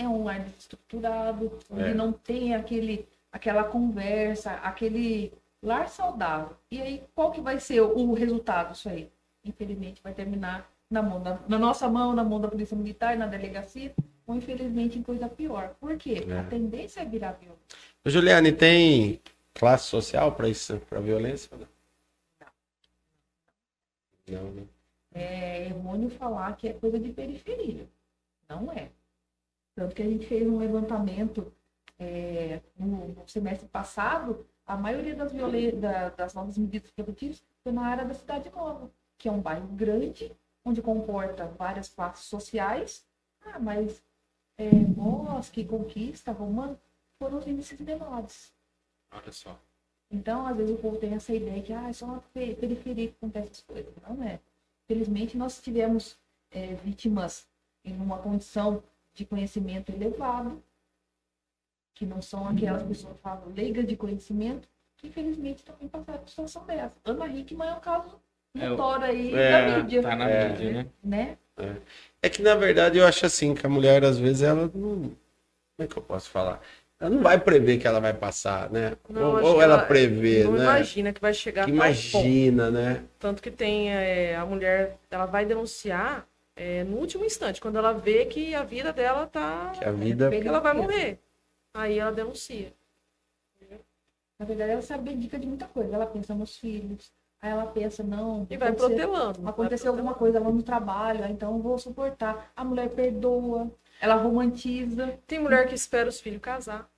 é um lar desestruturado, onde É. não tem aquele, aquela conversa, aquele lar saudável. E aí, qual que vai ser o, o resultado disso aí? Infelizmente, vai terminar na, mão da, na nossa mão, na mão da polícia militar, na delegacia, ou infelizmente em coisa pior. Por quê? É. A tendência é virar violência. Juliane, tem classe social para isso, para violência? Não. Não, né? é errôneo falar que é coisa de periferia. Não é. Tanto que a gente fez um levantamento é, no, no semestre passado, a maioria das, da- das novas medidas protetivas foi na área da Cidade Nova, que é um bairro grande, onde comporta várias classes sociais. Ah, mas é, Bosque, Conquista, Romano foram os índices menores. Olha só. Então, às vezes o povo tem essa ideia que ah, é só na pe- periferia que acontece essas coisas. Não é. Felizmente, nós tivemos é, vítimas em uma condição de conhecimento elevado, que não são aquelas pessoas que falam leigas de conhecimento, que infelizmente também passaram por situação dessa. Ana Hickman é um caso É, notório aí é, da mídia, Tá na É. mídia, né? né? É que na verdade eu acho assim que a mulher às vezes ela não. Como é que eu posso falar? Ela não vai prever que ela vai passar, né? Não, ou ou ela, ela prevê, não né? imagina que vai chegar Que imagina, né? Tanto que tem é, a mulher, ela vai denunciar é, no último instante, quando ela vê que a vida dela tá. Que a vida. que ela vai morrer. Aí ela denuncia. Na verdade, ela se abdica de muita coisa. Ela pensa nos filhos, aí ela pensa, não, E vai acontecer- protelando. vai Aconteceu alguma coisa lá no trabalho, então eu vou suportar. A mulher perdoa, ela romantiza. Tem mulher que espera os filhos casar.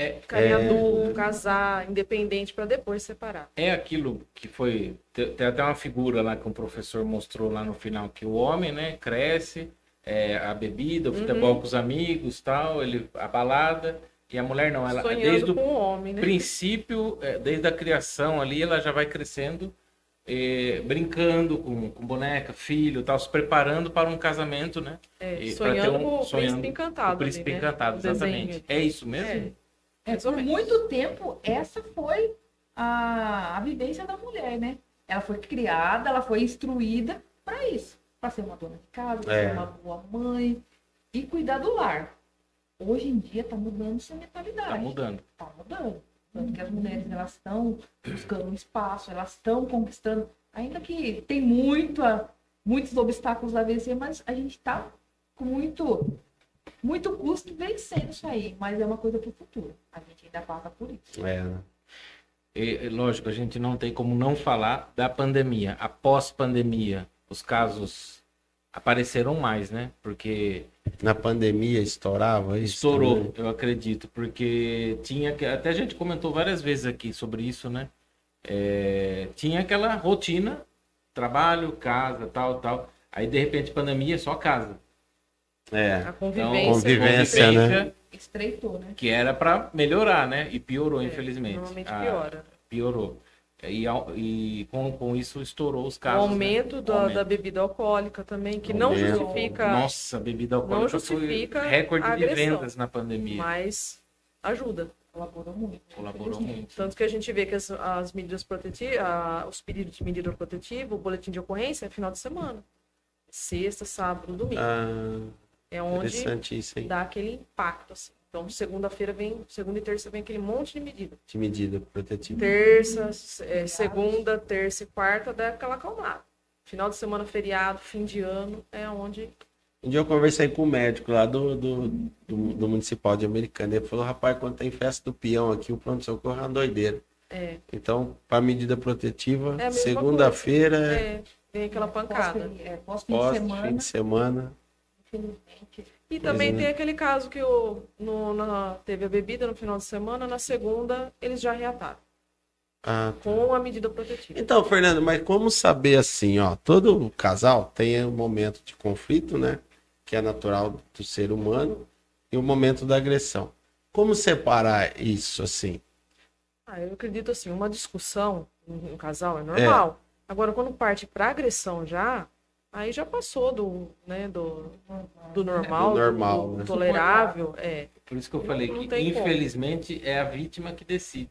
É, Ficarem É. adulto, casar, independente, para depois separar. é aquilo que foi. Tem até uma figura lá que um professor mostrou lá no final, que o homem, né, cresce, é, a bebida, o futebol com os amigos, tal, ele, a balada, e a mulher não, ela Sonhando desde o homem, né? princípio, é, desde a criação ali, ela já vai crescendo, é, brincando com, com boneca, filho, tal, se preparando para um casamento, né? É, E sonhando ter um- com o sonhando príncipe encantado. o príncipe ali, né? encantado, desenho. exatamente. É isso mesmo? É. É, por muito tempo, essa foi a, a vivência da mulher, né? Ela foi criada, ela foi instruída para isso. Para ser uma dona de casa, para É. ser uma boa mãe e cuidar do lar. Hoje em dia tá mudando essa mentalidade. Tá mudando. Tá mudando. Tanto que as mulheres elas estão buscando um espaço, elas estão conquistando. Ainda que tem muito, a- muitos obstáculos a vencer, mas a gente tá com muito, muito custo vencendo isso aí. Mas é uma coisa pro futuro. A gente ainda passa por isso. É, né? E, e, lógico, a gente não tem como não falar da pandemia. Após pandemia, os casos apareceram mais, né? Porque Na pandemia estourava isso? estourou, também? eu acredito, porque tinha que até a gente comentou várias vezes aqui sobre isso, né? É, tinha aquela rotina, trabalho, casa, tal, tal. Aí de repente pandemia só casa. É. A Então, convivência. Convivência, né? Estreitou, né? que era para melhorar, né? E piorou, É, infelizmente. Normalmente Ah, piora. piorou. E, e com, com isso estourou os O casos. né? aumento da, Aumento. da bebida alcoólica também, que não justifica, Nossa, a bebida alcoólica justifica foi recorde a de agressão. vendas na pandemia. mas ajuda. Colaborou muito. Colaborou muito. Tanto que a gente vê que as, as medidas protetivas, os pedidos de medida protetiva, o boletim de ocorrência é final de semana. Sexta, sábado, domingo. Ah, é onde dá aquele impacto, assim. Então, segunda-feira vem, segunda e terça vem aquele monte de medida. De medida protetiva. Terça, é, segunda, terça e quarta dá aquela acalmada. Final de semana, feriado, fim de ano, é onde Um dia eu conversei com o médico lá do, do, do, do Municipal de Americana. Ele falou, rapaz, quando tem festa do peão aqui, o pronto-socorro é uma doideira. é, Então, para medida protetiva, É segunda-feira, é, vem aquela pancada. Pós, é, pós fim de pós semana, fim de semana. E também é. tem aquele caso que o, no, na, teve a bebida no final de semana, na segunda eles já reataram, Ah, tá. com a medida protetiva. Então, Fernando, mas como saber assim, ó? Todo casal tem um momento de conflito, né? Que é natural do ser humano, e o momento da agressão. Como separar isso assim? Ah, eu acredito assim, uma discussão um casal é normal. Agora, quando parte para agressão já, aí já passou do, né, do, do normal, Do normal, do né? tolerável. É. Por isso que eu falei Não que, tem como. infelizmente, é a vítima que decide.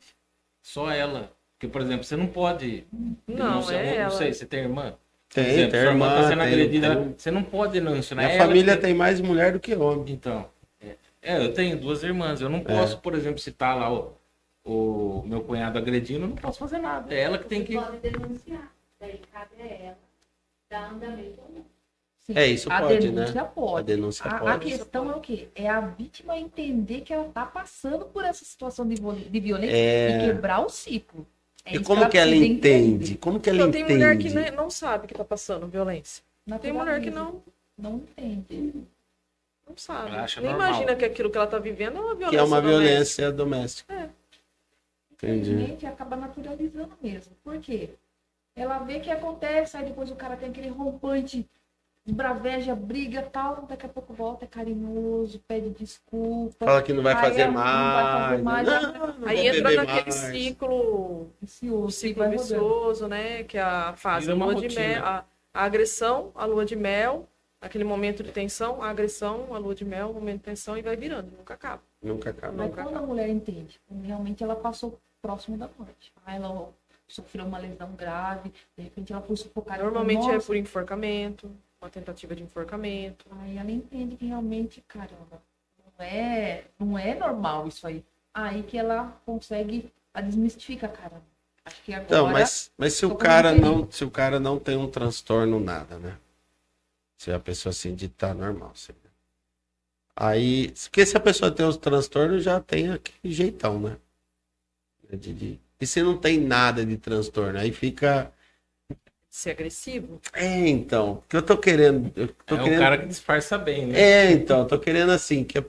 Só ela. Porque, por exemplo, você não pode. Não, denunciar- é não ela. sei, você tem irmã? Tem, exemplo, tem irmã, tá sendo tem- agredida. tem- Você não pode denunciar. Minha ela família que- tem mais mulher do que homem. Então, é, é, eu tenho duas irmãs. Eu não posso, por exemplo, citar lá o, o meu cunhado agredindo, eu não posso fazer nada. É ela que tem que. Pode denunciar. Daí cabe a ela dar andamento ou não. Sim, É, isso a pode, denúncia A pode. denúncia A, a pode. questão é o quê? É a vítima entender que ela tá passando por essa situação de, de violência É. e quebrar o ciclo. É E como que ela entende? Como que ela Então, tem mulher que entende? né, não sabe que tá passando violência. Tem mulher que não, Não entende. não sabe. Nem normal. imagina que aquilo que ela tá vivendo é uma violência. Que é uma doméstica. violência doméstica. É. Entendi. Infelizmente, acaba naturalizando mesmo. Por quê? Ela vê que acontece, aí depois o cara tem aquele rompante, braveja, briga tal, daqui a pouco volta, é carinhoso, pede desculpa. Fala que não vai Aí fazer ela não vai mais. fazer mais, Não, não Aí entra naquele mais. ciclo, Vicioso, ciclo vicioso, né? Que é a fase uma lua de rotina. mel, a, a agressão, a lua de mel, aquele momento de tensão, a agressão, a lua de mel, o momento de tensão e vai virando, nunca acaba. Nunca acaba. Mas Nunca quando a mulher entende, realmente ela passou próximo da morte. Ah, ela sofreu uma lesão grave, de repente ela foi sufocada. Normalmente é por enforcamento, uma tentativa de enforcamento. Aí ela entende que realmente, caramba, não é, não é normal isso aí. Aí que ela consegue, a desmistifica, caramba. Acho que agora. Então, mas, mas se o cara não, se o cara não tem um transtorno nada, né? Se a pessoa assim de tá normal, assim. Aí, porque se a pessoa tem os transtornos, já tem aquele jeitão, né? De- de- E se não tem nada de transtorno, aí fica. Ser agressivo. É, então, porque eu tô querendo. Eu tô É um querendo... cara que disfarça bem, né? É, então, eu tô querendo assim, que,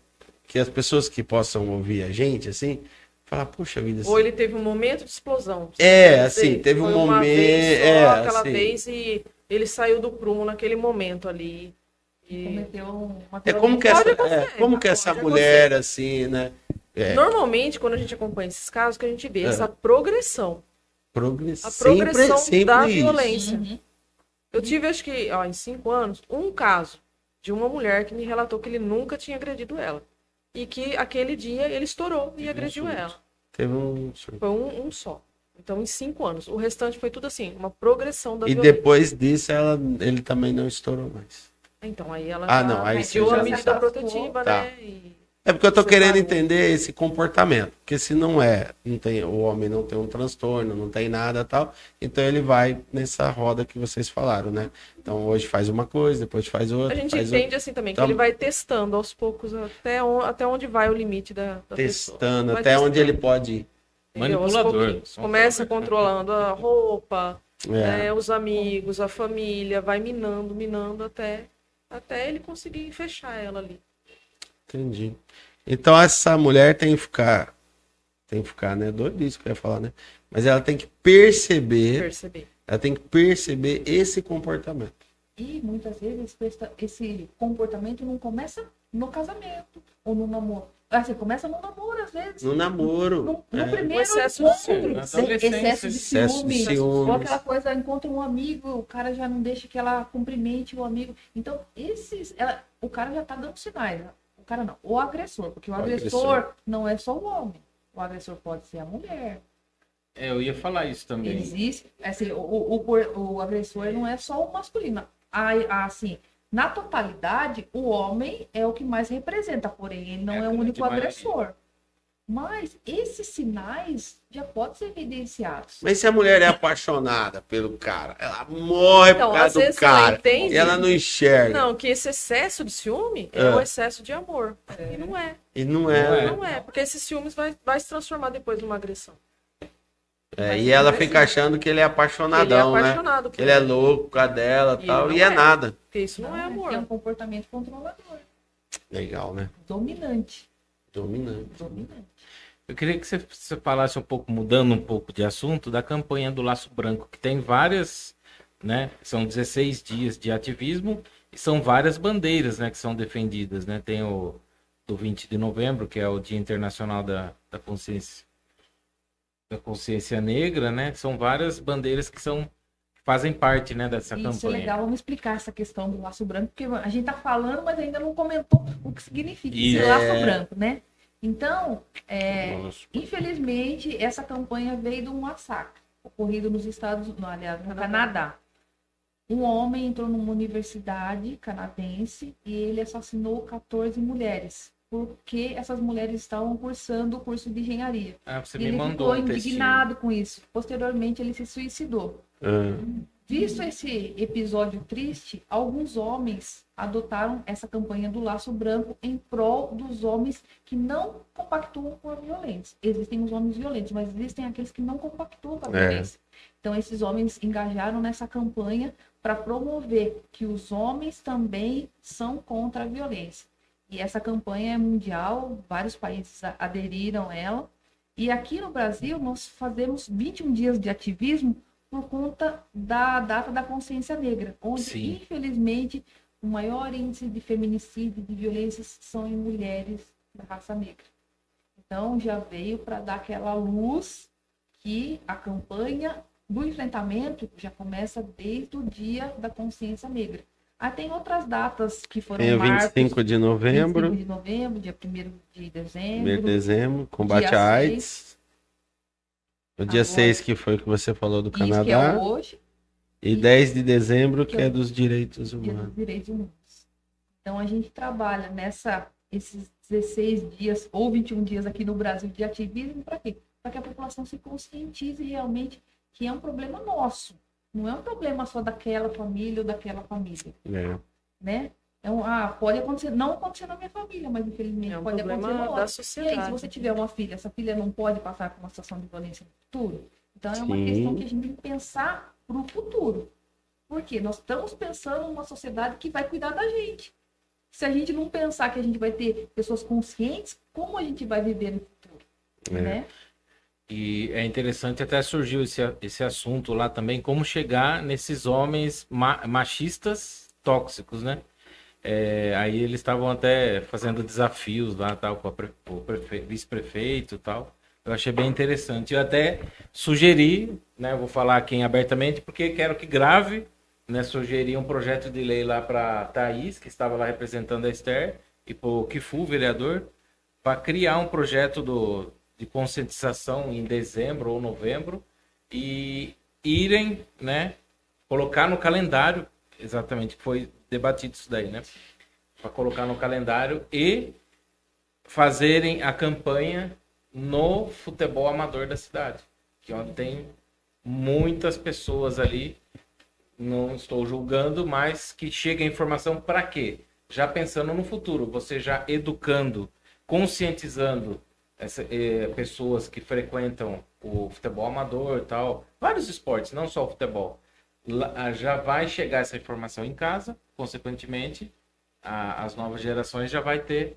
que as pessoas que possam ouvir a gente, assim, falar, puxa vida, assim, Ou ele teve um momento de explosão. É, assim, teve um foi uma momento- vez só, é, aquela assim. vez e ele saiu do prumo naquele momento ali. E Cometeu uma É como que essa, é, como que essa acontecer. mulher, assim, né? É, Normalmente, quando a gente acompanha esses casos, que a gente vê É. essa progressão. progress... A sempre, progressão sempre da isso. violência. Uhum. Eu tive, acho que, ó, em cinco anos, um caso de uma mulher que me relatou que ele nunca tinha agredido ela. e que aquele dia ele estourou e Teve um agrediu surto. ela. Teve um. Foi um, um só. Então, em cinco anos. O restante foi tudo assim, uma progressão da E violência. depois disso, ela, ele também não estourou mais. Então, aí ela Ah, já não, aí já a medida protetiva, Tá. né? E... É porque eu tô querendo entender esse comportamento. Porque se não é, não tem, o homem não tem um transtorno, não tem nada tal, então ele vai nessa roda que vocês falaram, né? Então hoje faz uma coisa, depois faz outra. A gente faz entende outra. assim também, que Então- ele vai testando aos poucos até, on- até onde vai o limite da, da Testando, até onde testando, ele pode ir. Manipulador. Começa controlando a roupa, É, né, os amigos, a família, vai minando, minando até, até ele conseguir fechar ela ali. Entendi. Então essa mulher tem que ficar. Tem que ficar, né? Doido isso que eu ia falar, né? Mas ela tem que perceber. Perceber. Ela tem que perceber esse comportamento. E muitas vezes esse- comportamento não começa no casamento ou no namoro. Assim, começa no namoro, às vezes. No namoro. No, no é. primeiro excesso de encontro, ciúme, na excesso, de excesso de ciúme, ciúmes. ou aquela coisa, encontra um amigo, o cara já não deixa que ela cumprimente o amigo. Então, esses, ela- o cara já tá dando sinais. Cara não, o agressor, porque o, O agressor, agressor. não é só o homem. O agressor pode ser a mulher. É, eu ia falar isso também. Existe, assim, o, o, o, agressor não é só o masculino. A- a- assim, na totalidade, o homem é o que mais representa, porém, ele não É é, o único agressor. Mas esses sinais já podem ser evidenciados. Mas se a mulher é apaixonada pelo cara, ela morre Então, por causa do cara. entende- E ela não enxerga. Não, que esse excesso de ciúme é, É. o excesso de amor. E não é. E não Não é. é. Não é, porque esses ciúmes vai, vai se transformar depois numa agressão. É, e ela não é fica assim. achando que ele é ele é apaixonadão, né? apaixonado. Que ele é louco com a dela E e tal. E é não é. nada. Porque isso não é amor. É um comportamento controlador, Legal, né? dominante. Dominante. Eu queria que você, você falasse um pouco, mudando um pouco de assunto, da campanha do Laço Branco, que tem várias, né? São 16 dias de ativismo e são várias bandeiras, né, que são defendidas, né? Tem o do 20 de novembro, que é o Dia Internacional da, da Consciência da Consciência Negra, né? São várias bandeiras que são fazem parte, né, dessa Isso é campanha. legal, vamos explicar essa questão do laço branco, porque a gente tá falando, mas ainda não comentou o que significa esse Isso. laço É. branco, né? Então, é. Infelizmente, essa campanha veio de um massacre ocorrido nos Estados Unidos, aliás, no Canadá. Um homem entrou numa universidade canadense e ele assassinou 14 mulheres, porque essas mulheres estavam cursando o curso de engenharia. Ah, você E me ele mandou ficou um textinho. indignado com isso. Posteriormente, ele se suicidou. Ah, Visto esse episódio triste, alguns homens adotaram essa campanha do laço branco em prol dos homens que não compactuam com a violência. Existem os homens violentos, mas existem aqueles que não compactuam com a É. violência. Então, esses homens engajaram nessa campanha para promover que os homens também são contra a violência. E essa campanha é mundial, vários países aderiram a ela. E aqui no Brasil, nós fazemos 21 dias de ativismo por conta da data da consciência negra, onde, Sim. infelizmente, o maior índice de feminicídio e de violências são em mulheres da raça negra. Então, já veio para dar aquela luz que a campanha do enfrentamento já começa desde o dia da consciência negra. Aí tem outras datas que foram Tem marcos, 25 de novembro, 25 de novembro, dia 1 de dezembro. 1 de dezembro, combate à. AIDS. O dia Agora- 6 que foi que você falou do Isso que é Canadá. hoje. E 10 de dezembro que que é é dos direitos humanos. dos Direitos Humanos. Então a gente trabalha nessa esses 16 dias ou 21 dias aqui no Brasil de ativismo para quê? Para que a população se conscientize realmente que é um problema nosso. Não é um problema só daquela família ou daquela família, É. né? É um, ah, pode acontecer, não acontecer na minha família, mas infelizmente É um pode acontecer na problema outra. da E aí, se sociedade. você tiver uma filha, essa filha não pode passar por uma situação de violência no futuro? Então, é uma Sim. questão que a gente tem que pensar para o futuro. Porque nós estamos pensando numa sociedade que vai cuidar da gente. Se a gente não pensar que a gente vai ter pessoas conscientes, como a gente vai viver no futuro? É. Né? E é interessante, até surgiu esse, esse assunto lá também, como chegar nesses homens ma- machistas tóxicos, né? É, aí eles estavam até fazendo desafios lá, tal, com pre- o prefe- vice-prefeito e tal. Eu achei bem interessante. Eu até sugeri, né? Vou falar aqui abertamente, porque quero que grave, né? Sugeri um projeto de lei lá para Thaís, que estava lá representando a Esther, e para o Kifu, vereador, para criar um projeto do, de conscientização em dezembro ou novembro e irem, né, colocar no calendário, exatamente, foi debatido isso daí, né? Para colocar no calendário e fazerem a campanha no futebol amador da cidade, que onde tem muitas pessoas ali, não estou julgando, mas que chega a informação para quê? Já pensando no futuro, você já educando, conscientizando essa, eh, pessoas que frequentam o futebol amador e tal, vários esportes, não só o futebol. Lá, já vai chegar essa informação em casa, consequentemente, a, as novas gerações já vai ter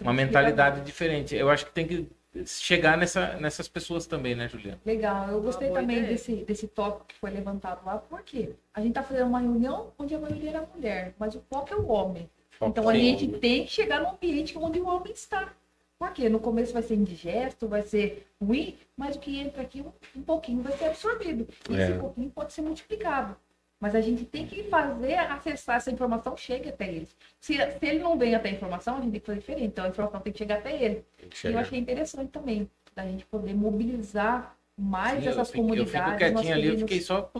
uma mentalidade diferente. Eu acho que tem que chegar nessa, nessas pessoas também, né, Juliana? Legal, eu gostei boa também ideia. desse, desse tópico que foi levantado lá, porque a gente tá fazendo uma reunião onde a maioria era mulher, mas o foco é o homem. Foco então a é gente homem. tem que chegar no ambiente onde o homem está. Porque no começo vai ser indigesto, vai ser ruim, mas o que entra aqui um, um pouquinho vai ser absorvido. E É. esse pouquinho pode ser multiplicado. Mas a gente tem que fazer, acessar essa informação, chegue até eles. Se, se ele não vem até a informação, a gente tem que fazer diferente. Então a informação tem que chegar até ele. E eu achei interessante também, da gente poder mobilizar mais Sim, essas eu, fico- eu comunidades. fico quietinho ali, eu fiquei só.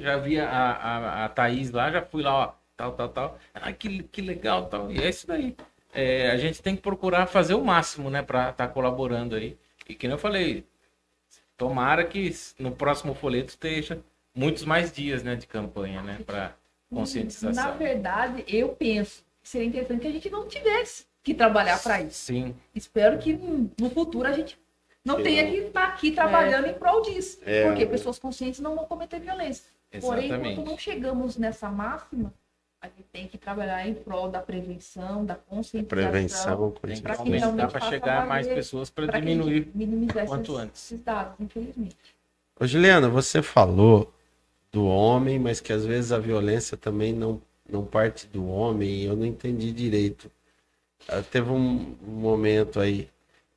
Já vi a, a, a Thaís lá, já fui lá, ó, tal, tal, tal. Ah, que, que legal, tal. E é isso daí. É, a gente tem que procurar fazer o máximo, né, pra estar colaborando aí. E que eu falei, tomara que no próximo folheto esteja muitos mais dias, né, de campanha, né, pra Na conscientização. verdade, eu penso que seria interessante que a gente não tivesse que trabalhar para isso. Sim, Espero que no futuro a gente não Sim, tenha que estar aqui trabalhando em prol disso. É. Porque pessoas conscientes não vão cometer violência. Porém, exatamente. enquanto não chegamos nessa máxima, a gente tem que trabalhar em prol da prevenção, da conscientização. Prevenção, Tem que realmente para chegar a mais pessoas para diminuir. quanto esses, antes. esses dados, infelizmente. Ô, Juliana, você falou do homem, mas que às vezes a violência também não, não parte do homem, eu não entendi direito. Ah, Teve um um momento aí,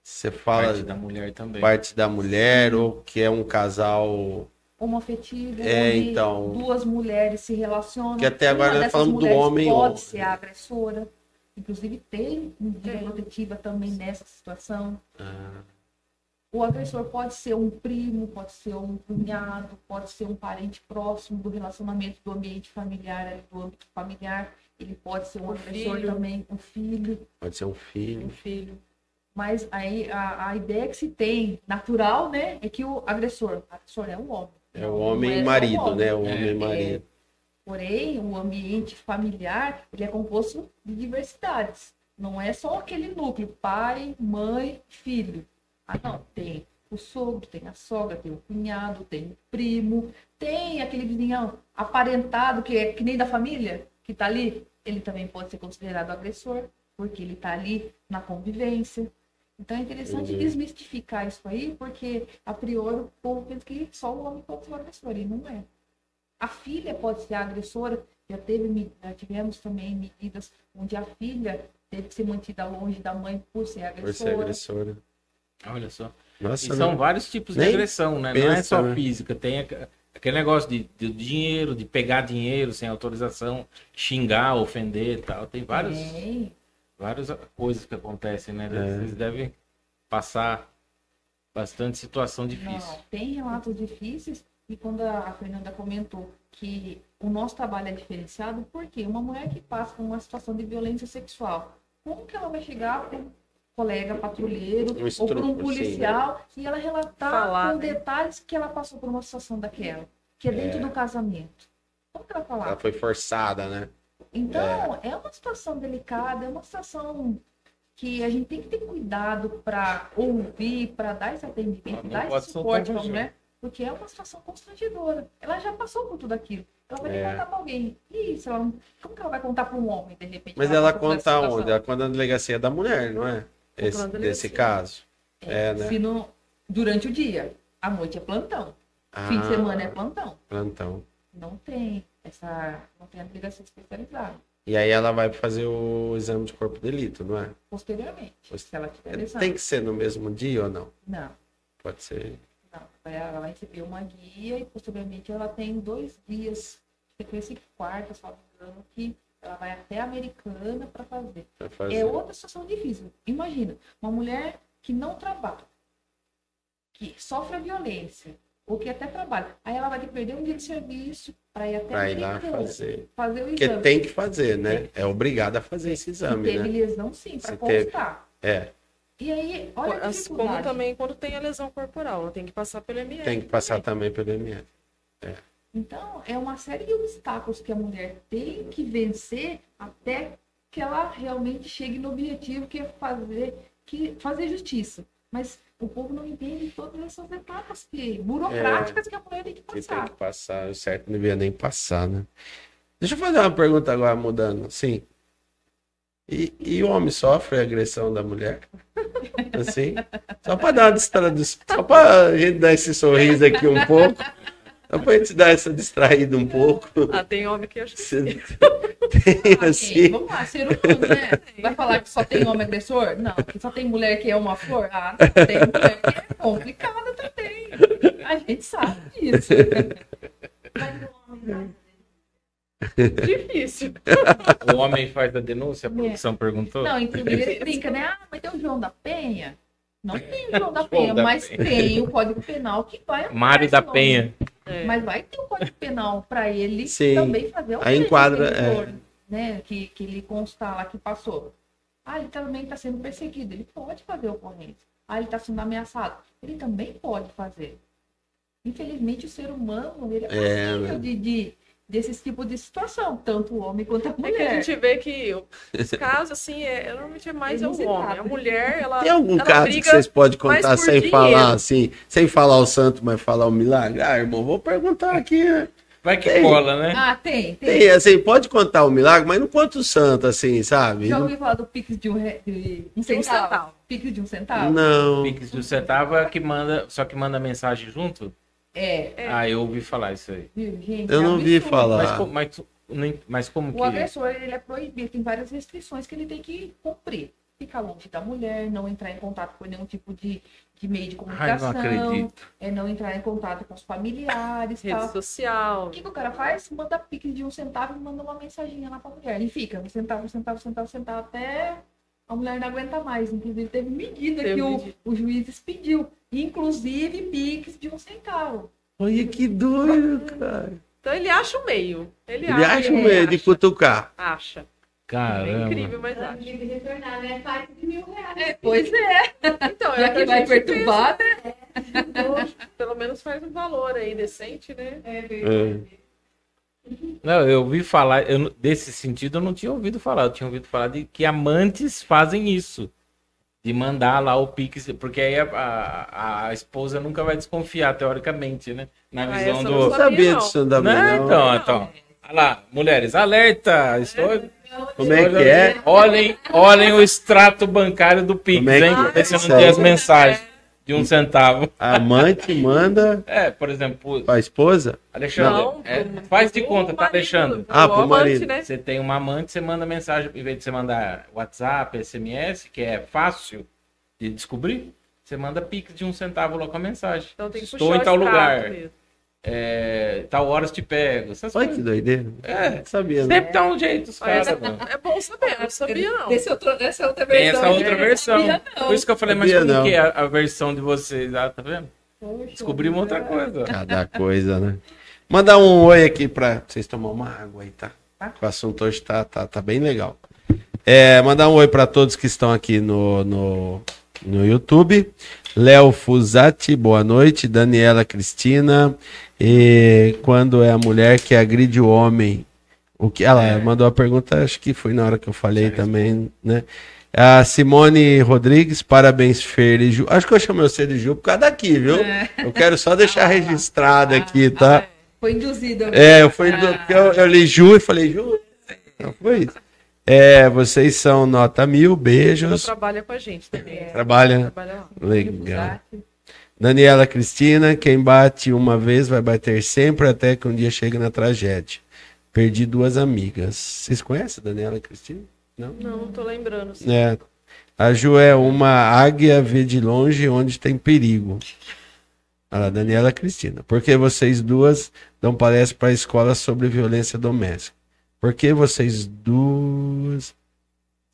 você fala Parte da mulher também. parte da mulher, ou que é um casal. Homoafetivo, É, onde então. duas mulheres se relacionam. Que até agora dessas falamos do mulheres homem, Pode ser a agressora. Inclusive, tem medida protetiva também nessa situação. Ah, O agressor pode ser um primo, pode ser um cunhado, pode ser um parente próximo do relacionamento do ambiente familiar, do âmbito familiar. Ele pode ser um Um agressor filho. também, um filho. pode ser um filho. Um filho. Mas aí a, a ideia que se tem, natural, né, é que o agressor, o agressor é um homem. É o homem é marido, homem. né? O É. homem marido. Porém, o ambiente familiar ele é composto de diversidades. Não é só aquele núcleo, pai, mãe, filho. Ah, não, tem o sogro, tem a sogra, tem o cunhado, tem o primo, tem aquele vizinhão aparentado que é que nem da família, que tá ali, ele também pode ser considerado agressor, porque ele tá ali na convivência. Então é interessante Uhum. desmistificar isso aí, porque a priori o povo pensa que só o homem pode ser o agressor, e não é. A filha pode ser a agressora. Já, teve, já tivemos também medidas onde a filha teve que ser mantida longe da mãe por ser Por ser agressora. agressora. Olha só. Nossa, E são né? vários tipos de Nem agressão, né? não é pensa, só né? física. Tem aque- aquele negócio de, de dinheiro, de pegar dinheiro sem autorização, xingar, ofender e tal. Tem vários, Tem. Várias coisas que acontecem, né? É. Vocês devem passar bastante situação difícil. Não, tem relatos difíceis. E quando a Fernanda comentou que o nosso trabalho é diferenciado, porque uma mulher que passa por uma situação de violência sexual, como que ela vai chegar para um colega patrulheiro Um ou para um sim, policial e ela relatar Falar, com né? detalhes que ela passou por uma situação daquela, que é dentro É. do casamento? Como que ela vai falar? Ela foi forçada, né? Então, é. uma situação delicada, é uma situação que a gente tem que ter cuidado para ouvir, para dar esse atendimento, Não dar esse suporte mulher, porque é uma situação constrangedora. Ela já passou por tudo aquilo. Ela vai É. contar para alguém. E se ela não- como que ela vai contar para um homem, de repente? Mas ela por essa conta onde? Ela conta na delegacia da mulher, não é? Esse, desse caso. É, né? Se no- durante o dia, à noite é plantão, fim de Ah, semana é plantão. Plantão. Não tem essa, não tem a delegacia especializada. E aí ela vai fazer o exame de corpo de delito, não é? Posteriormente, se ela tiver lesão. Tem que ser no mesmo dia ou não? Não. Pode ser. Não, ela vai receber uma guia e posteriormente ela tem dois dias, sequência quarta, salvo engano, que ela vai até a americana para fazer. Fazer. É outra situação difícil. Imagina, uma mulher que não trabalha, que sofre violência, ou que até trabalha. Aí ela vai ter que perder um dia de serviço para ir até Pra ir lá fazer. fazer o Porque exame. tem que fazer, né? É obrigado a fazer esse Se exame, teve né? lesão, sim, para Se teve. constar. É, E aí, olha As- Como também quando tem a lesão corporal, ela tem que passar pelo ML. tem que passar também pelo ML. Então, é uma série de obstáculos que a mulher tem que vencer até que ela realmente chegue no objetivo que é fazer, que, fazer justiça. Mas o povo não entende todas essas etapas que, burocráticas que a mulher tem que Que tem passar. que passar, o certo não devia nem passar, né? Deixa eu fazer uma pergunta agora, mudando. Sim. E, e o homem sofre agressão da mulher? Assim? Só para dar uma distraída, só para gente dar esse sorriso aqui um pouco. Só pra gente dar essa distraída um pouco. Ah, tem homem que acha que tem Ok, assim. Vamos lá, ser humano, né? Vai falar que só tem homem agressor? Não, que só tem mulher que é uma flor? Ah, não, tem mulher que é complicada também. A gente sabe disso. Mas o homem difícil. O homem faz a denúncia, a produção perguntou. Não, inclusive ele brinca, né? Ah, mas tem o João da Penha. Não tem o João da Penha, da mas Penha. tem o Código Penal que vai. Mário da nome. Penha. É. Mas vai ter um Código Penal para ele Sim. também fazer o enquadra, é. né? Que, que ele constar lá que passou. Ah, ele também está sendo perseguido. Ele pode fazer ocorrência. Ah, ele está sendo ameaçado. Ele também pode fazer. Infelizmente, o ser humano ele é É, passível né? de, de, desses tipos de situação, tanto o homem quanto a É que a mulher. gente vê que os casos, assim, é, normalmente é mais é o homem. A mulher, ela. Tem algum ela caso briga que vocês podem contar sem dinheiro. falar assim, sem falar o santo, mas falar o milagre? Ah, irmão, vou perguntar aqui. né? Vai que Tem. cola, né? Ah, tem, tem. Tem, assim, pode contar o milagre, mas não conta o santo, assim, sabe? Já ouviu falar do Pix de um, re... de um De um centavo? centavo. Pix de um centavo? Não. Pix do centavo é que manda, só que manda mensagem junto? É. É. Ah, eu ouvi falar isso aí. Gente? Eu é não vi absurdo. falar. Mas, como- mas, mas como que. O agressor, ele é proibido, tem várias restrições que ele tem que cumprir. Ficar longe da mulher, não entrar em contato com nenhum tipo de, de meio de Ai, não comunicação, acredito. é não entrar em contato com os familiares, Rede tal. social. O que, que o cara faz? Manda pique de um centavo e manda uma mensaginha lá pra mulher. E fica, um centavo, um centavo, um centavo, um centavo, até a mulher não aguenta mais. Inclusive, teve medida Teve que o, medida. o juiz expediu. Inclusive, piques de um centavo. Olha que doido, cara. Então ele acha o meio. Ele, Ele acha um é, meio de cutucar. Acha. É Caramba. incrível, mas acha. tem que retornar, né? Faz de mil reais. É, pois é. Então, é Já o que vai perturbar, né? Pelo menos faz um valor aí decente, né? É verdade. É. Não, eu ouvi falar, eu, não- desse sentido eu não tinha ouvido falar. Eu tinha ouvido falar de que amantes fazem isso. De mandar lá o Pix, porque aí a, a, a esposa nunca vai desconfiar, teoricamente, né? Na Ah, visão do. não Não sabia, sabia não. disso também, Né? não. Então, então. Olha lá, mulheres, alerta! Estou. Como é que é? Olhem, olhem o extrato bancário do Pix, é que hein? é? Vê se não tem as mensagens de um centavo. A amante manda É, por exemplo, pra esposa? Alexandre, Não, é, pro- faz de pro conta, tá, marido, Alexandre? Ah, pro pro amante, marido. né? Você tem uma amante, você manda mensagem, em vez de você mandar WhatsApp, SMS, que é fácil de descobrir, você manda Pix de um centavo com a mensagem. Então tem que Estou puxar em o tal lugar, mesmo. É, tal horas te pego. Essas Olha que doideira. É, sabia, não. sempre dá um jeito, os caras, mano. é bom saber, eu não sabia não. Esse outro, essa outra Tem versão. essa outra eu não versão. sabia. Por isso que eu falei, mas Sabia, como não. que é a, a versão de vocês? Ah, tá vendo? Poxa, Descobrimos outra coisa. Cada coisa, né? Mandar um oi aqui pra vocês tomar uma água aí, tá? Tá. O assunto hoje tá, tá, tá bem legal. É, mandar um oi pra todos que estão aqui no, no, no YouTube. Léo Fusati, boa noite. Daniela Cristina. E quando é a mulher que agride o homem? O que ela É. mandou a pergunta, acho que foi na hora que eu falei também, né? A Simone Rodrigues, parabéns, Fer e Ju. Acho que eu chamei você de Ju por causa daqui, viu? Eu quero só deixar registrado aqui, tá? Foi induzido. É, eu fui porque eu, eu li Ju e falei, Ju, não foi isso. É, vocês são nota mil, Ela beijos. trabalha com a gente também. Trabalha. Trabalha lá. Legal. Daniela Cristina, quem bate uma vez vai bater sempre até que um dia chega na tragédia. Perdi duas amigas. Vocês conhecem a Daniela Cristina? Não? Não, não tô lembrando. assim. É. A Ju é uma águia vê de longe onde tem perigo. Olha lá, Daniela Cristina. Porque vocês duas dão palestra para a escola sobre violência doméstica. Por que vocês duas.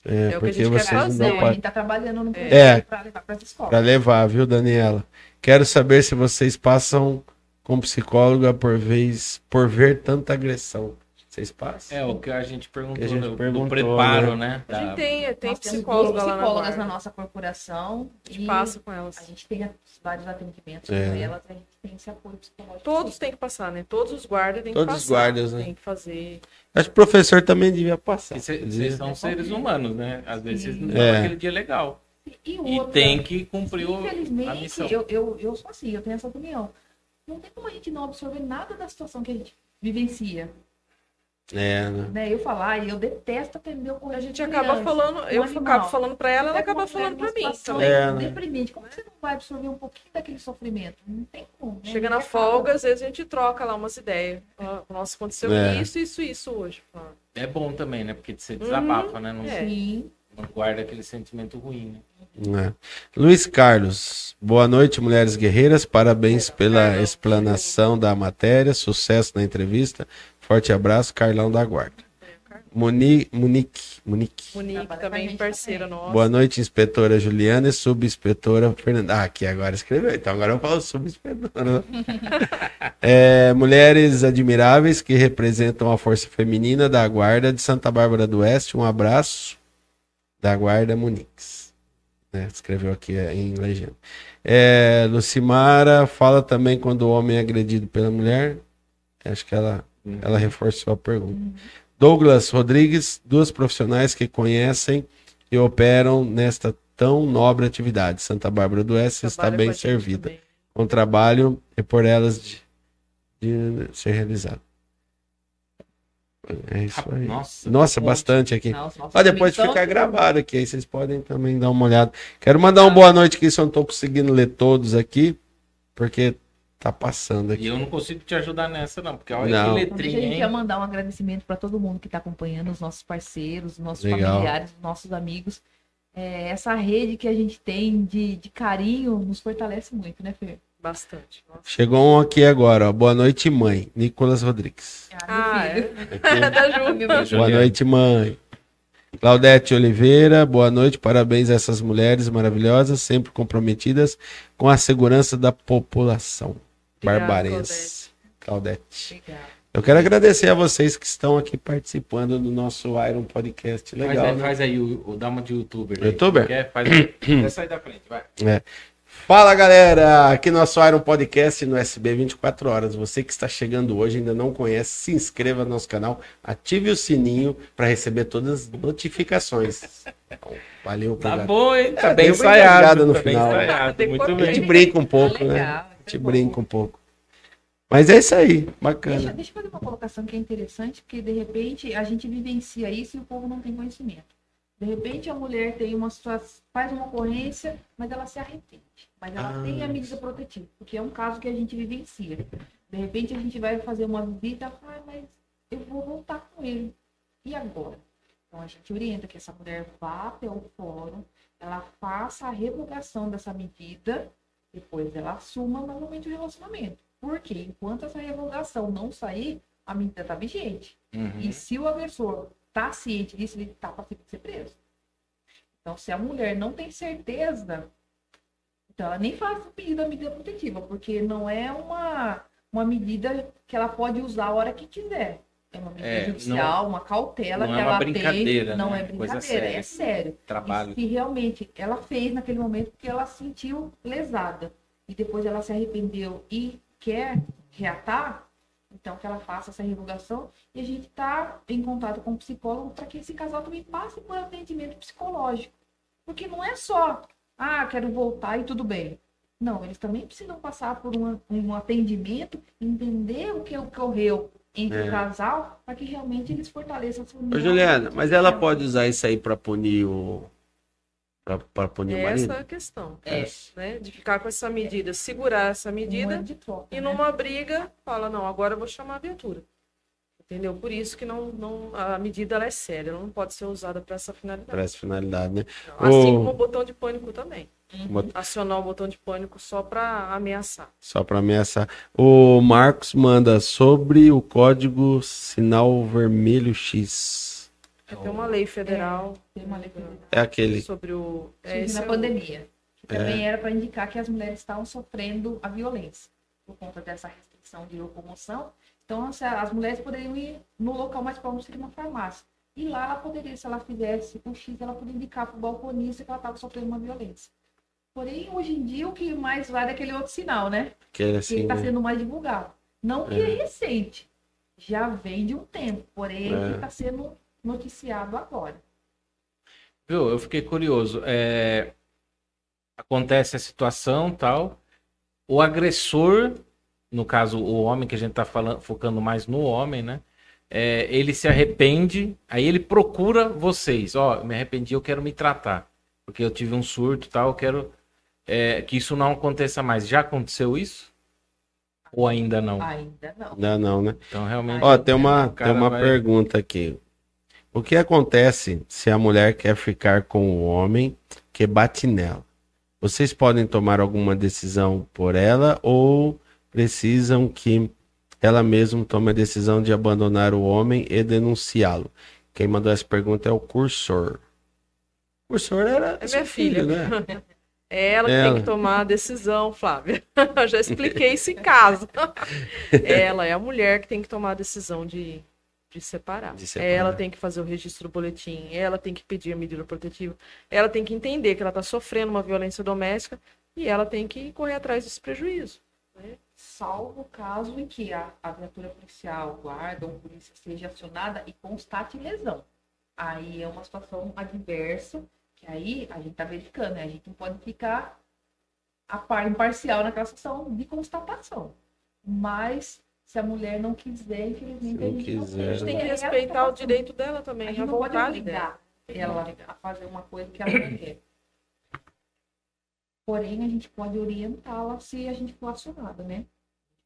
É, É o que a porque gente quer vocês fazer. Não, a gente tá trabalhando no projeto É. pra levar para as escolas. para levar, viu, Daniela? Quero saber se vocês passam com psicóloga por vez por ver tanta agressão. Vocês passam? É o que a gente perguntou, Que a gente perguntou, preparo, né? né? A gente tem, tem Nós psicóloga na psicólogas guarda. na nossa corporação. A gente e passa com elas. A gente tem vários atendimentos É. com elas, a gente tem esse apoio psicológico. Todos têm que passar, né? Todos os guardas têm Todos que os passar. guardas, né? Tem que fazer. Acho que o professor também devia passar. Vocês são seres humanos, né? Às vezes vocês não É. aquele dia legal. E, E outra, tem que cumprir o- a Infelizmente, missão. eu, eu, eu sou assim, eu tenho essa opinião. Não tem como a gente não absorver nada da situação que a gente vivencia. É, né? Né? Eu falar, e eu detesto atender o A gente acaba falando, eu animal. acabo falando pra ela, ela acaba falando pra mim. Então, É, né? Deprimente. Como você não vai absorver um pouquinho daquele sofrimento? Não tem como. né? chega na acaba- folga, às vezes a gente troca lá umas ideias. Nossa, aconteceu É. isso, isso, isso hoje. É bom também, né? Porque você desabafa, né? Não, é. Sim. Não guarda aquele sentimento ruim, né? É. Luiz Carlos, boa noite, mulheres guerreiras. Parabéns pela explanação da matéria. Sucesso na entrevista. Forte abraço, Carlão da Guarda. Moni, Monique, Monique. Monique a também, parceira nossa. Boa noite, inspetora Juliana e subinspetora Fernanda. Ah, aqui agora escreveu. Então agora eu falo subinspetora. É, mulheres admiráveis que representam a força feminina da Guarda de Santa Bárbara do Oeste. Um abraço da Guarda Munix. Né, escreveu aqui é, em legenda. É, Lucimara fala também quando o homem é agredido pela mulher. Acho que ela, ela reforçou a pergunta. Douglas Rodrigues, duas profissionais que conhecem e operam nesta tão nobre atividade. Santa Bárbara do Oeste está bem gente servida. também. Com trabalho é por elas de, de ser realizado. É isso aí. Nossa, Nossa, que bastante aqui. Ó, depois também ficar gravado aqui, aí vocês podem também dar uma olhada. Quero mandar uma boa noite aqui, se eu não tô conseguindo ler todos aqui, porque tá passando E aqui. eu não consigo te ajudar nessa, não. Porque olha Não. que Então, deixa a letrinha, gente hein? já mandar um agradecimento para todo mundo que está acompanhando, os nossos parceiros, os nossos Legal. familiares, os nossos amigos. É, essa rede que a gente tem de, de carinho nos fortalece muito, né, Fer? Bastante. Nossa. Chegou um aqui agora, ó. Boa noite, mãe. Nicolas Rodrigues. Ah, é? filho. da Ju. Meu Boa noite, mãe. Claudete Oliveira, boa noite. Parabéns a essas mulheres maravilhosas, sempre comprometidas com a segurança da população barbarense. Claudete. Eu quero agradecer a vocês que estão aqui participando do nosso Iron Podcast. Faz Legal, aí, né? faz aí o, o dá uma de youtuber. aí. Youtuber? Quer? Faz aí. Quer sair da frente, vai. Fala galera, aqui nosso Iron Podcast no SB 24 horas. Você que está chegando hoje ainda não conhece, se inscreva no nosso canal, ative o sininho para receber todas as notificações. Então, valeu, Tá obrigado. bom, hein? Tá É, bem ensaiado. no tá bem final. ensaiado. Muito Decorei. A gente bem. brinca um pouco, né? Legal, A gente brinca um pouco. Mas é isso aí, Deixa, bacana. deixa eu fazer uma colocação que é interessante, porque de repente a gente vivencia isso e o povo não tem conhecimento. De repente a mulher tem uma situação, faz uma ocorrência, mas ela se arrepende. Mas ela Ah. tem a medida protetiva, porque é um caso que a gente vivencia. De repente a gente vai fazer uma visita, ah, mas eu vou voltar com ele. E agora? Então a gente orienta que essa mulher vá até o fórum, ela faça a revogação dessa medida, depois ela assuma novamente o relacionamento. Porque enquanto essa revogação não sair, a medida está vigente. Uhum. E se o agressor está ciente disso, ele está passível de ser preso. Então, se a mulher não tem certeza, então ela nem faz o pedido da medida protetiva, porque não é uma, uma medida que ela pode usar a hora que quiser. É uma medida É, judicial, uma cautela não que é uma ela brincadeira, tem. Não né? é Coisa brincadeira, séria. é sério. Trabalho. E se realmente ela fez naquele momento porque ela se sentiu lesada e depois ela se arrependeu e quer reatar, então que ela faça essa revogação e a gente está em contato com o psicólogo para que esse casal também passe por atendimento psicológico. Porque não é só, ah, quero voltar e tudo bem. Não, eles também precisam passar por um, um atendimento, entender o que ocorreu entre É. o casal, para que realmente eles fortaleçam a sua Ô. Juliana, mas ela pode usar isso aí para punir o. Pra punir o marido? Essa é a questão. É. Né? De ficar com essa medida, segurar essa medida de troca, e né? numa briga fala, não, agora eu vou chamar a viatura. Entendeu? Por isso que não, não, a medida ela é séria, ela não pode ser usada para essa finalidade. Para essa finalidade, né? Assim como o botão de pânico também. Bot- Acionar o botão de pânico só pra ameaçar. Só para ameaçar. O Marcos manda sobre o código sinal vermelho X. Tem uma lei federal Tem uma lei federal. É aquele. sobre o. É, na é o- pandemia. Que também era para indicar que as mulheres estavam sofrendo a violência por conta dessa restrição de locomoção. Então, se as mulheres poderiam ir no local mais próximo, seria uma farmácia. E lá ela poderia, se ela fizesse o X, ela poderia indicar para o balconista que ela estava sofrendo uma violência. Porém, hoje em dia, o que mais vale é aquele outro sinal, né? Que assim. está né? sendo mais divulgado. Não que é, recente, já vem de um tempo, porém É. está sendo noticiado agora. Viu? Eu fiquei curioso. É, Acontece a situação tal. O agressor, no caso, o homem que a gente tá falando, focando mais no homem, né? É, ele se arrepende, aí ele procura vocês. Ó, me arrependi, eu quero me tratar. Porque eu tive um surto e tal, eu quero é, que isso não aconteça mais. Já aconteceu isso? Ou ainda não? Ainda não. Não, não, né? Então, realmente. Ó, tem uma, tem uma vai- pergunta aqui. O que acontece se a mulher quer ficar com o homem que bate nela? Vocês podem tomar alguma decisão por ela ou precisam que ela mesma tome a decisão de abandonar o homem e denunciá-lo? Quem mandou essa pergunta é o cursor. O cursor era É minha filha. né? É ela que Ela. tem que tomar a decisão, Flávia. Eu já expliquei isso em casa. ela é a mulher que tem que tomar a decisão de, de, separar. De separar. Ela tem que fazer o registro do boletim, ela tem que pedir a medida protetiva, ela tem que entender que ela está sofrendo uma violência doméstica e ela tem que correr atrás desse prejuízo. Salvo o caso em que a, a viatura policial, guarda ou polícia seja acionada e constate lesão. Aí é uma situação adversa, que aí a gente está verificando, né? A gente não pode ficar a par imparcial naquela situação de constatação. Mas se a mulher não quiser, infelizmente a não gente não quiser. A gente tem que É a respeitar o direito dela A também, gente a não pode vontade dela. obrigar ela a fazer uma coisa que ela não quer. Porém, a gente pode orientá-la se a gente for acionada, né?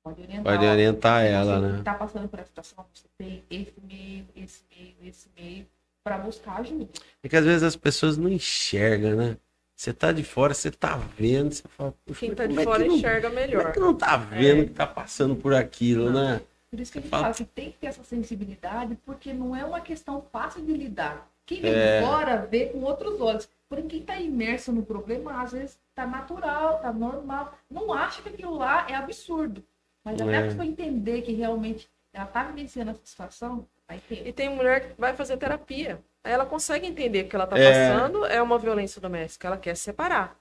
Pode orientar. Pode orientar ela, né? está passando por essa situação, você tem esse meio, esse meio, esse meio, para buscar ajuda. É que às vezes as pessoas não enxergam, né? Você tá de fora, você tá vendo, você fala, "Puxa, Quem tá de é fora não- enxerga Como é melhor. que não tá vendo É. que tá passando por aquilo, né? Por isso que a gente Fala. fala que tem que ter essa sensibilidade, porque não é uma questão fácil de lidar. Quem vem É. de fora vê com outros olhos. Porém, quem está imerso no problema, às vezes tá natural, tá normal. Não acha que aquilo lá é absurdo. Mas até É. a pessoa entender que realmente ela tá vivenciando essa situação, vai ter. E tem mulher que vai fazer terapia. Aí ela consegue entender que o que ela tá É. passando é uma violência doméstica, ela quer se separar.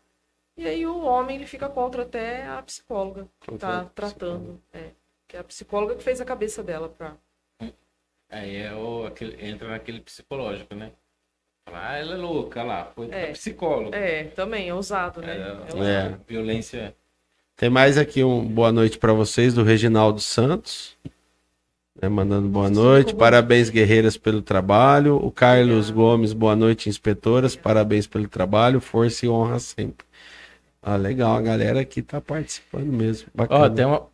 E aí o homem ele fica contra até a psicóloga que tá a tratando. É, que é a psicóloga que fez a cabeça dela pra. Aí é o, aquele, entra naquele psicológico, né? Ah, ela é louca lá, foi É. É, também, é ousado, né? É, É ousado. É. Violência. Tem mais aqui um boa noite pra vocês do Reginaldo Santos. né, mandando boa noite. Parabéns, guerreiras, pelo trabalho. O Carlos Gomes, boa noite, inspetoras. Parabéns pelo trabalho. Força e honra sempre. Ah, legal, a galera aqui tá participando mesmo. Bacana. Ó, tem uma.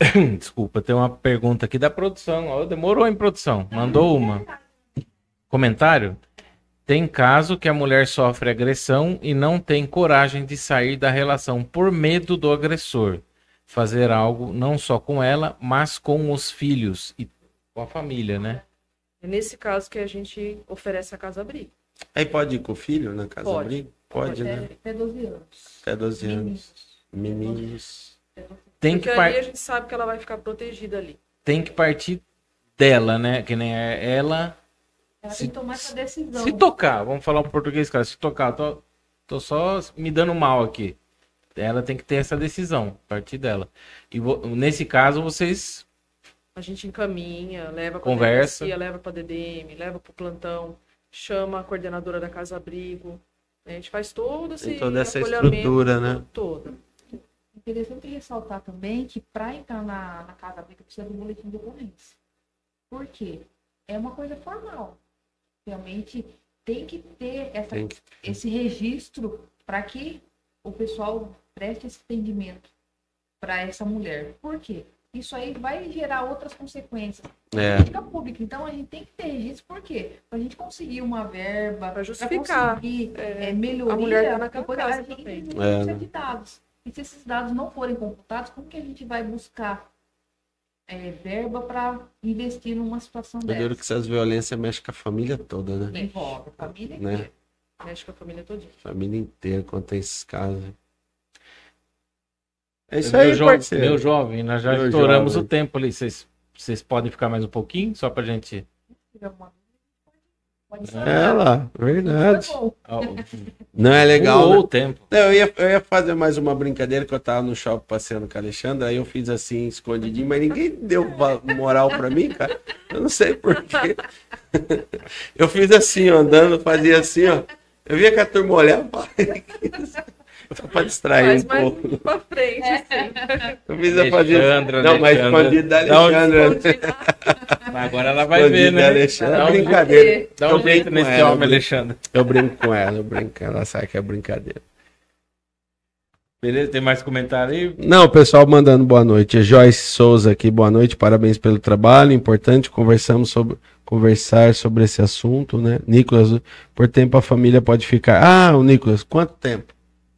Desculpa, tem uma pergunta aqui da produção. Ó, demorou em produção. Mandou uma. Comentário? Tem caso que a mulher sofre agressão e não tem coragem de sair da relação por medo do agressor. Fazer algo não só com ela, mas com os filhos e com a família, né? É nesse caso que a gente oferece a casa-abrigo. Aí pode ir com o filho na casa Pode. abrigo? Pode, até, né? até 12 anos. Até 12 anos. Meninos. Tem Porque que, par- a gente sabe que ela vai ficar protegida ali. tem que partir dela, né? Que nem é ela. Ela Se- tem que tomar essa decisão. Se tocar, vamos falar um português, cara. Se tocar, tô, tô só me dando mal aqui. Ela tem que ter essa decisão, a partir dela. E nesse caso, vocês. A gente encaminha, leva pra Conversa. delegacia, leva pra DDM, leva pro plantão, chama a coordenadora da casa-abrigo. A gente faz todo esse Tem toda essa estrutura, né? todo. Interessante ressaltar também que para entrar na, na casa abriga precisa do boletim de ocorrência. Por quê? É uma coisa formal. Realmente tem que ter essa, Tem que- esse registro para que o pessoal preste esse atendimento para essa mulher. Por quê? isso aí vai gerar outras consequências. É. Política pública. Então a gente tem que ter registro, por quê? Para a gente conseguir uma verba, Pra justificar. conseguir É, é, melhoria, a mulher tá depois casa a gente precisa É, né? de dados. E se esses dados não forem computados, como que a gente vai buscar é, verba para investir numa situação Eu digo dessa? que essas violências mexem com a família toda, né? Envolve a família Né? inteira. Mexe com a família todinha. Família inteira, quando tem esses casos. É isso meu, aí, jo- parceiro. meu jovem, nós já Meu estouramos jovem. o tempo ali. Vocês, vocês podem ficar mais um pouquinho, só pra gente. Se tiver alguma dúvida, pode ser. É lá, verdade. Ó, Não é legal, né? o tempo. Não, eu, ia, eu ia fazer mais uma brincadeira que eu tava no shopping passeando com a Alexandra, aí eu fiz assim, escondidinho, mas ninguém deu moral pra mim, cara. Eu não sei porquê. Eu fiz assim, ó, andando, fazia assim, ó. Eu via que a turma olhava, só pra distrair Faz um mais pouco. pra frente, assim. Eu fiz a fazer. Alexandra, Não, mas Alexandra. escondido da Alexandra. Mas Agora ela vai Escondido ver, né? Alexandra. Dá um, brincadeira. dá um jeito nesse ela, homem, brinco. Alexandre. Eu brinco com ela, eu brinco. Ela sabe que é brincadeira. Beleza? Tem mais comentário aí? Não, o pessoal mandando boa noite. Joyce Souza aqui, boa noite, parabéns pelo trabalho. Importante, conversamos sobre conversar sobre esse assunto, né? Nicolas, por tempo a família pode ficar. Ah, o Nicolas, quanto tempo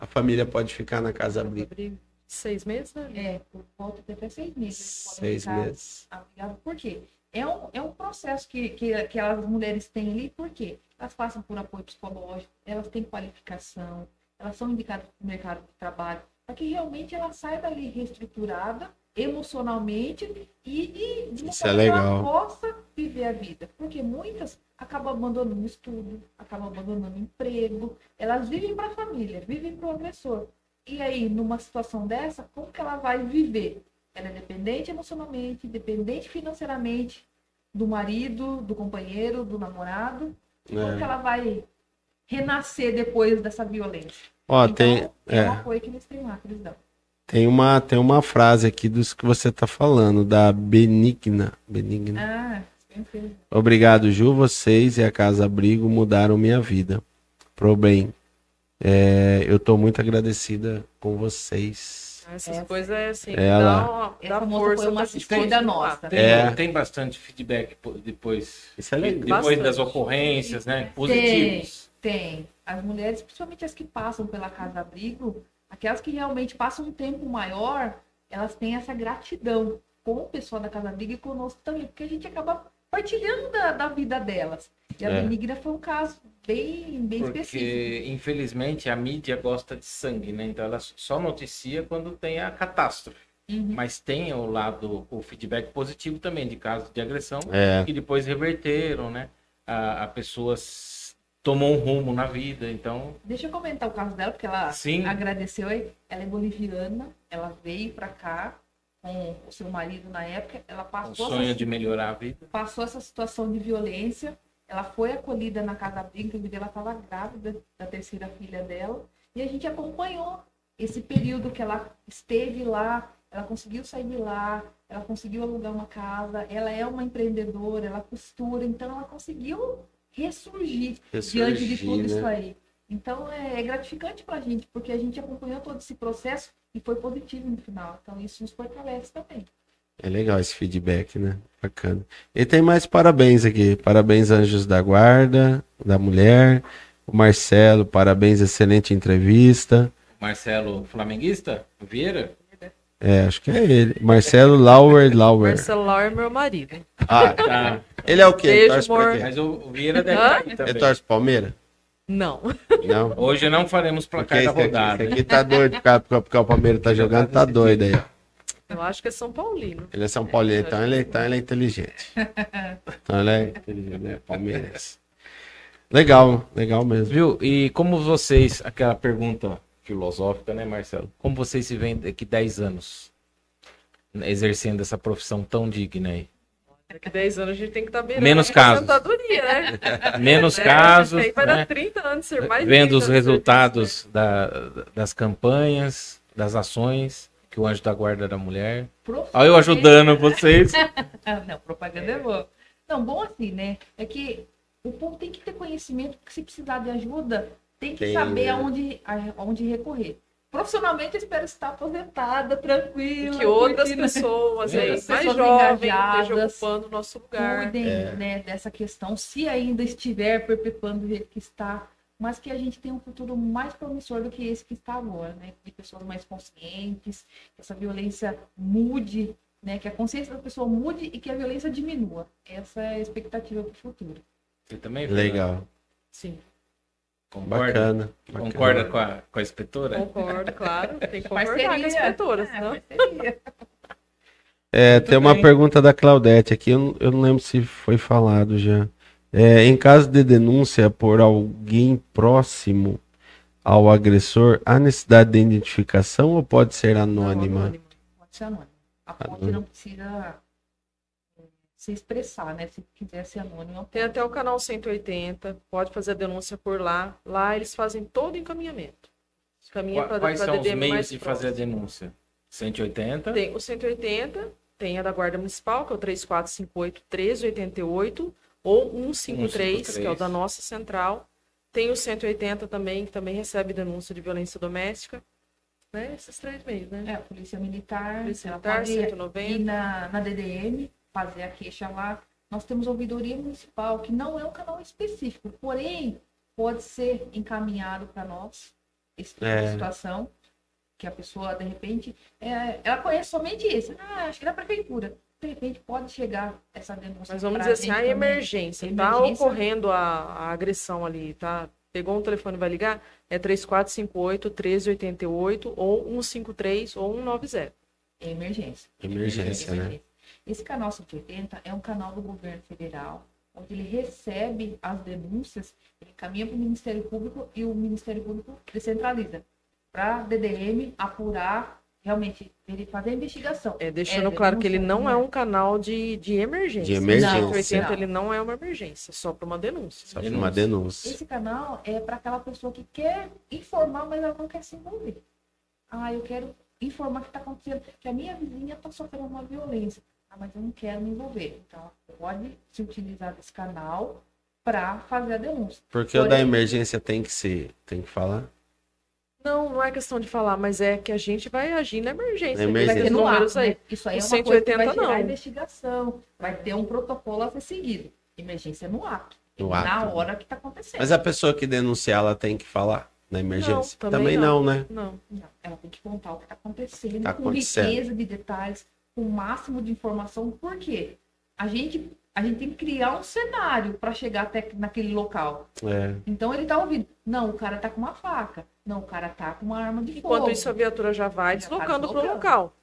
a família pode ficar na casa abrigo? Seis meses, né? É, por volta de até seis meses. Seis meses. abrigados. Por quê? É um, é um processo que, que, que as mulheres têm ali, por quê? Elas passam por apoio psicológico, elas têm qualificação, elas são indicadas para o mercado de trabalho, para que realmente ela saia dali reestruturada emocionalmente e de, de uma Isso é forma que ela legal. possa viver a vida. Porque muitas acabam abandonando o estudo, acabam abandonando o emprego, elas vivem para a família, vivem para o agressor. E aí, numa situação dessa, como que ela vai viver? Ela é dependente emocionalmente, dependente financeiramente do marido, do companheiro, do namorado. E Como É. que ela vai renascer depois dessa violência? Ó, então, tem, é, é, um apoio que eles têm lá, que eles dão. Tem, uma, tem uma frase aqui dos que você tá falando, da Benigna. Benigna. Ah. Obrigado, Ju. Vocês e a Casa Abrigo mudaram minha vida. Pro bem. É, eu tô muito agradecida com vocês. Essas Essa- coisas é assim, Ela- dá, dá força foi uma continuar. nossa. Tem, É. tem bastante feedback po- depois. Isso é legal. Depois Bastante. das ocorrências, né? Positivos. Tem. As mulheres, principalmente as que passam pela casa abrigo, aquelas que realmente passam um tempo maior, elas têm essa gratidão com o pessoal da casa abrigo e conosco também, porque a gente acaba partilhando da, da vida delas. E a É. Benigna foi um caso bem, bem específico. Porque, infelizmente, a mídia gosta de sangue, né? Então ela só noticia quando tem a catástrofe. Uhum. Mas tem o lado, o feedback positivo também de casos de agressão É. que depois reverteram, né? A, a pessoa s- tomou um rumo na vida, então Deixa eu comentar o caso dela, porque ela Sim. agradeceu. Ela é boliviana, ela veio pra cá com o seu marido na época, ela o passou um sonho essa de melhorar a vida. passou essa situação de violência. Ela foi acolhida na casa abrigo, inclusive ela estava grávida da terceira filha dela. E a gente acompanhou esse período que ela esteve lá, ela conseguiu sair de lá, ela conseguiu alugar uma casa, ela é uma empreendedora, ela costura, então ela conseguiu ressurgir, diante de Ressurgir, tudo né? isso aí. Então é, é gratificante para a gente, porque a gente acompanhou todo esse processo e foi positivo no final. Então isso nos fortalece também. É legal esse feedback, né? Bacana. E tem mais parabéns aqui. Parabéns, Anjos da Guarda, da Mulher. O Marcelo, parabéns, excelente entrevista. Marcelo Flamenguista, Vieira, É, acho que é ele. Marcelo Lauer Lauer. Marcelo Lau é meu marido. Ah, tá. ele é o quê? Beijo, torce amor. quê? mas o Vieira deve estar aí Ele também. torce Palmeiras? Não. Não? Hoje não faremos placar da esse aqui, rodada. esse aqui tá doido, cara, porque, porque o Palmeiras tá jogando, tá doido aí. Eu acho que é São Paulino. Ele é São Paulino, então ele, então ele é inteligente. Então ele é inteligente, ele é Palmeiras. Legal, legal mesmo. Viu? E como vocês, aquela pergunta filosófica, né, Marcelo? Como vocês se veem daqui 10 anos né, exercendo essa profissão tão digna aí? Daqui 10 anos a gente tem que estar beirando Menos casos. né? Menos É, casos, Aí vai né? dar 30 anos ser mais vendo 30 os resultados da- das campanhas, das ações que o Anjo da Guarda da Mulher. Olha eu ajudando vocês. Não, propaganda é boa. Não, bom assim, né? É que o povo tem que ter conhecimento, porque se precisar de ajuda, tem que Tem, saber né? aonde, aonde recorrer. profissionalmente eu espero estar aposentada, tranquila. Que outras curtindo- pessoas aí, Outras mais pessoas jovens, estejam ocupando o nosso lugar. cuidem É. né, dessa questão, se ainda estiver perpetuando do jeito que está, mas que a gente tenha um futuro mais promissor do que esse que está agora, né? De pessoas mais conscientes, que essa violência mude, né? Que a consciência da pessoa mude e que a violência diminua. Essa é a expectativa para o futuro. Você também Fernanda? Legal. Sim, Concorda? Bacana. bacana. Concorda com a, com a inspetora? concordo, claro. Tem que concordar Parceria. com as inspetoras, É, não? parceria. É, tem uma bem. pergunta da Claudete aqui, eu, não- eu não lembro se foi falado já. É, em caso de denúncia por alguém próximo ao agressor, há necessidade de identificação ou pode ser anônima? Anônimo. Pode ser anônimo. A fonte Anônimo. não precisa se expressar, né? Se quiser ser anônimo, Tem até o canal 180, pode fazer a denúncia por lá. Lá eles fazem todo o encaminhamento. Encaminha Qua- para Quais são os DDM meios mais de fazer a próximo. denúncia? 180? Tem o 180, tem a da Guarda Municipal, que é o 3458 1388, ou 153, que é o da nossa central. Tem o 180 também, que também recebe denúncia de violência doméstica. Né? Esses três meios, né? É, a Polícia Militar, Polícia Militar, pode ir 190. na, na DDM, fazer a queixa lá. Nós temos ouvidoria municipal, que não é um canal específico, porém, pode ser encaminhado para nós esse tipo É. de situação, que a pessoa, de repente, é, ela conhece somente isso. Ah, acho que é da prefeitura. De repente, pode chegar essa denúncia. Mas vamos dizer assim, a emergência, tá Emergência. ocorrendo a, a agressão ali, tá? Pegou um telefone e vai ligar, é 3458 1388 ou 153 ou 190. É emergência. Emergência, né? Esse canal 180 é um canal do governo federal, onde ele recebe as denúncias, ele caminha para o Ministério Público e o Ministério Público descentraliza para a DDM apurar, realmente, ele fazer a investigação. É, deixando É, claro que ele não é né? um canal de, de emergência. De emergência. O 180 Não. ele não é uma emergência, só para uma denúncia. Só uma denúncia. Esse canal é para aquela pessoa que quer informar, mas ela não quer se envolver. Ah, eu quero informar o que está acontecendo, que a minha vizinha está sofrendo uma violência. Ah, mas eu não quero me envolver. Então, ela pode se utilizar desse canal para fazer a denúncia. Porque o da Porém- emergência tem que ser, tem que falar. Não, não é questão de falar, mas é que a gente vai agir na emergência. Na emergência. Vai ter no números ato, aí. né? Isso aí é uma coisa que 180 vai gerar não. investigação. Vai ter um protocolo a ser seguido. Emergência no ato. No na ato. hora que está acontecendo. Mas a pessoa que denunciar, ela tem que falar na emergência? Não, também também não, não. né? Não. Não, ela tem que contar o que está acontecendo, Tá com acontecendo. riqueza de detalhes, com o máximo de informação. Por quê? A gente, a gente tem que criar um cenário para chegar até naquele local. É. Então ele tá ouvindo. Não, o cara tá com uma faca. Não, o cara tá com uma arma de fogo. Enquanto isso, a viatura já vai tá deslocando para o local.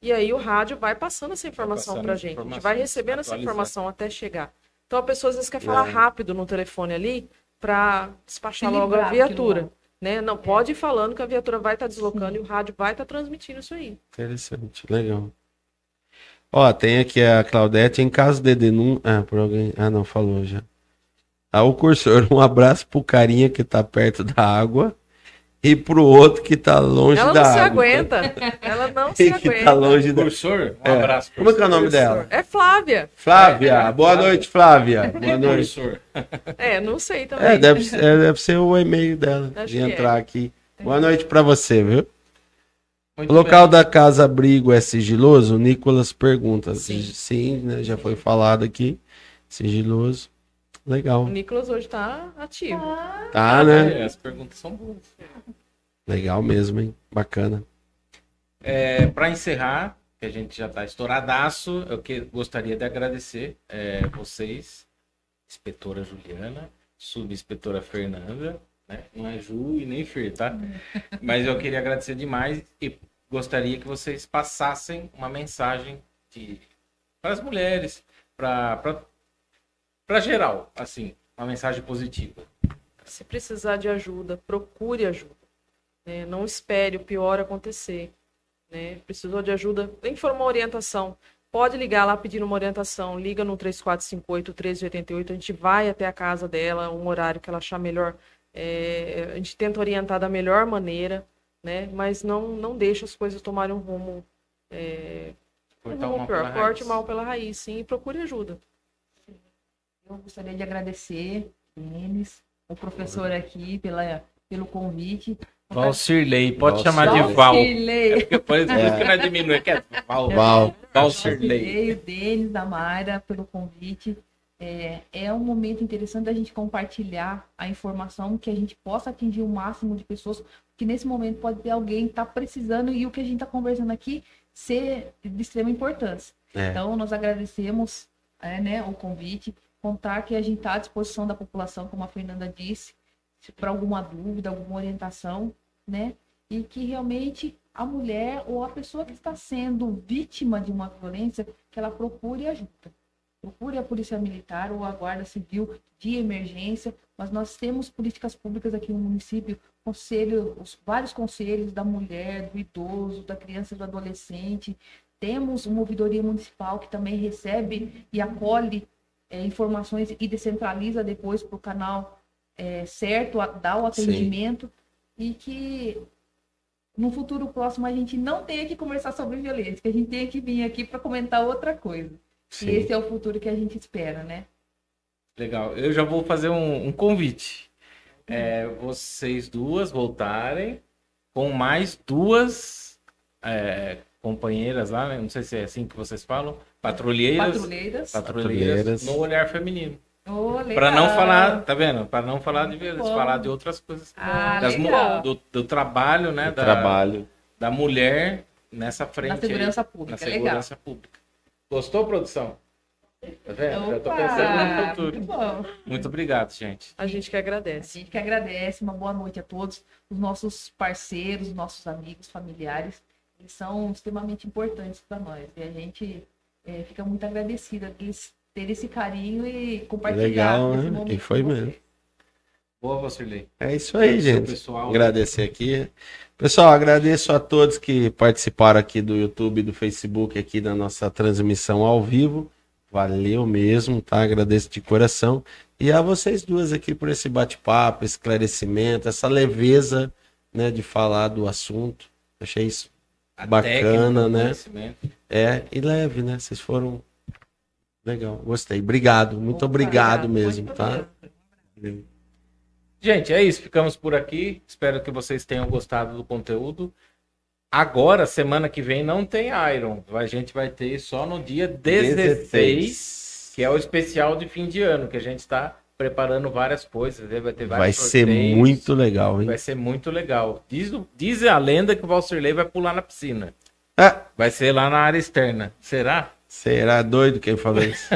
E aí o rádio vai passando essa informação para a gente. A gente vai recebendo essa informação até chegar. Então a pessoa às vezes quer falar É. rápido no telefone ali para despachar Se logo a viatura. Né? Não pode ir falando que a viatura vai estar deslocando e o rádio vai estar transmitindo isso aí. Interessante, legal. Ó, tem aqui a Claudete, em caso de denúncia. Ah, por alguém. Ah, não, falou já. Ah, o cursor, um abraço pro carinha que tá perto da água e pro outro que tá longe Ela da não se água. aguenta. Ela não se E que aguenta. tá longe da. Cursor, um É. abraço. Como é que é o nome dela? É Flávia. Flávia, boa noite, Flávia. Boa noite. Cursor. É, não sei também. É, deve, ser- é, deve ser o e-mail dela Acho de que é. entrar aqui. Boa noite pra você, viu? Muito O local bem. da casa abrigo é sigiloso? O Nicolas pergunta. Sim. Sim, né? Já foi falado aqui. Sigiloso. Legal. O Nicolas hoje tá ativo. Ah, Tá, né? É, as perguntas são boas. Legal mesmo, hein? Bacana. É, para encerrar, que a gente já está estouradaço, eu que, gostaria de agradecer é, vocês, inspetora Juliana, subinspetora Fernanda, né? não é Ju e nem Fer, tá? Mas eu queria agradecer demais e gostaria que vocês passassem uma mensagem para as mulheres, para geral, assim, uma mensagem positiva. Se precisar de ajuda, procure ajuda. né? Não espere o pior acontecer. né? Precisou de ajuda, que for uma orientação. Pode ligar lá pedindo uma orientação. Liga no 3458 1388. A gente vai até a casa dela, um horário que ela achar melhor. É, a gente tenta orientar da melhor maneira, né? Mas não, não deixa as coisas tomarem um rumo, é, um rumo uma pior. Corte mal pela raiz, sim, e procure ajuda. eu gostaria de agradecer eles, o professor aqui pela, pelo convite. Valcirley, pode Valcirley. chamar de Val. Valcirley. É porque por isso que não é diminui, que é Val. Val. Valcirley. o Denis, da Mayra, pelo convite. É, é um momento interessante da gente compartilhar a informação que a gente possa atingir o máximo de pessoas, que nesse momento pode ter alguém que está precisando e o que a gente está conversando aqui ser de extrema importância. É. Então, nós agradecemos é, né, o convite, contar que a gente está à disposição da população, como a Fernanda disse, para alguma dúvida, alguma orientação, né? E que realmente a mulher ou a pessoa que está sendo vítima de uma violência, que ela procure ajuda. Procure a Polícia Militar ou a Guarda Civil de emergência, mas nós temos políticas públicas aqui no município, conselho, os vários conselhos da mulher, do idoso, da criança do adolescente. Temos uma ouvidoria municipal que também recebe e acolhe é, informações e descentraliza depois para o canal é, certo, a, dá o atendimento e que no futuro próximo a gente não tenha que conversar sobre violência, que a gente tenha que vir aqui para comentar outra coisa. Sim. E esse é o futuro que a gente espera, né? Legal. Eu já vou fazer um, um convite. É, vocês duas voltarem com mais duas é, companheiras lá, né? não sei se é assim que vocês falam, patrulheiras, Patrulheiras. patrulheiras, no olhar feminino. Oh, legal. Para não falar, tá vendo? Para não falar de Muito violência, bom. falar de outras coisas. Ah, Das legal. do, do trabalho, né? Do da, trabalho. da mulher nessa frente. Na aí, segurança pública, na legal. segurança pública. Gostou, produção? Tá vendo? Já tô Opa, pensando no futuro. muito bom. Muito obrigado, gente. A gente que A agradece. gente que agradece, uma boa noite a todos, os nossos parceiros, os nossos amigos, familiares, eles são extremamente importantes para nós. E a gente eh, fica muito agradecida deles terem esse carinho e compartilhar Legal, esse né? momento E foi com mesmo. Boa, Vassilei. É isso aí, gente. pessoal. Agradecer aqui. Pessoal, agradeço a todos que participaram aqui do YouTube e do Facebook aqui da nossa transmissão ao vivo. Valeu mesmo, tá? Agradeço de coração. E a vocês duas aqui por esse bate-papo, esse esclarecimento, essa leveza, né, de falar do assunto. Achei isso A Bacana, né? é e leve, né? Vocês foram legal. Gostei. Obrigado, muito obrigado obrigado. mesmo, Muito tá? Gente, é isso. Ficamos por aqui. Espero que vocês tenham gostado do conteúdo. Agora, semana que vem, não tem Iron. A gente vai ter só no dia 16, que é o especial de fim de ano, que a gente está preparando várias coisas. né? Vai ter vários Vai ser sorteios. muito legal, hein? Vai ser muito legal. Diz, diz a lenda que o Valserley vai pular na piscina. Ah, Vai ser lá na área externa. Será? Será doido quem falou isso?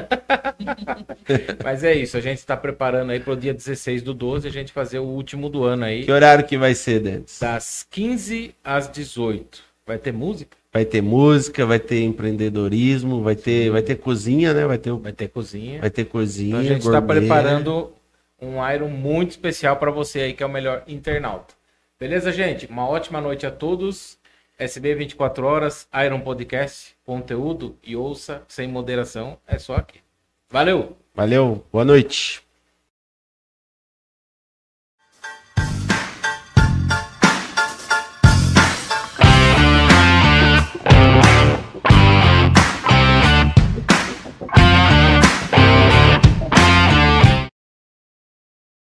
Mas é isso. A gente está preparando aí para o dia 16 do 12, a gente fazer o último do ano aí. Que horário que vai ser, Dentes? Das 15 às 18. Vai ter música? Vai ter música, vai ter empreendedorismo, vai ter, vai ter cozinha, né? Vai ter, Vai ter cozinha. vai ter cozinha. Então a gente está preparando um Iron muito especial para você aí, que é o melhor internauta. Beleza, gente? Uma ótima noite a todos. SB 24 horas, Iron Podcast, conteúdo e ouça sem moderação. É só aqui. Valeu! Valeu, boa noite.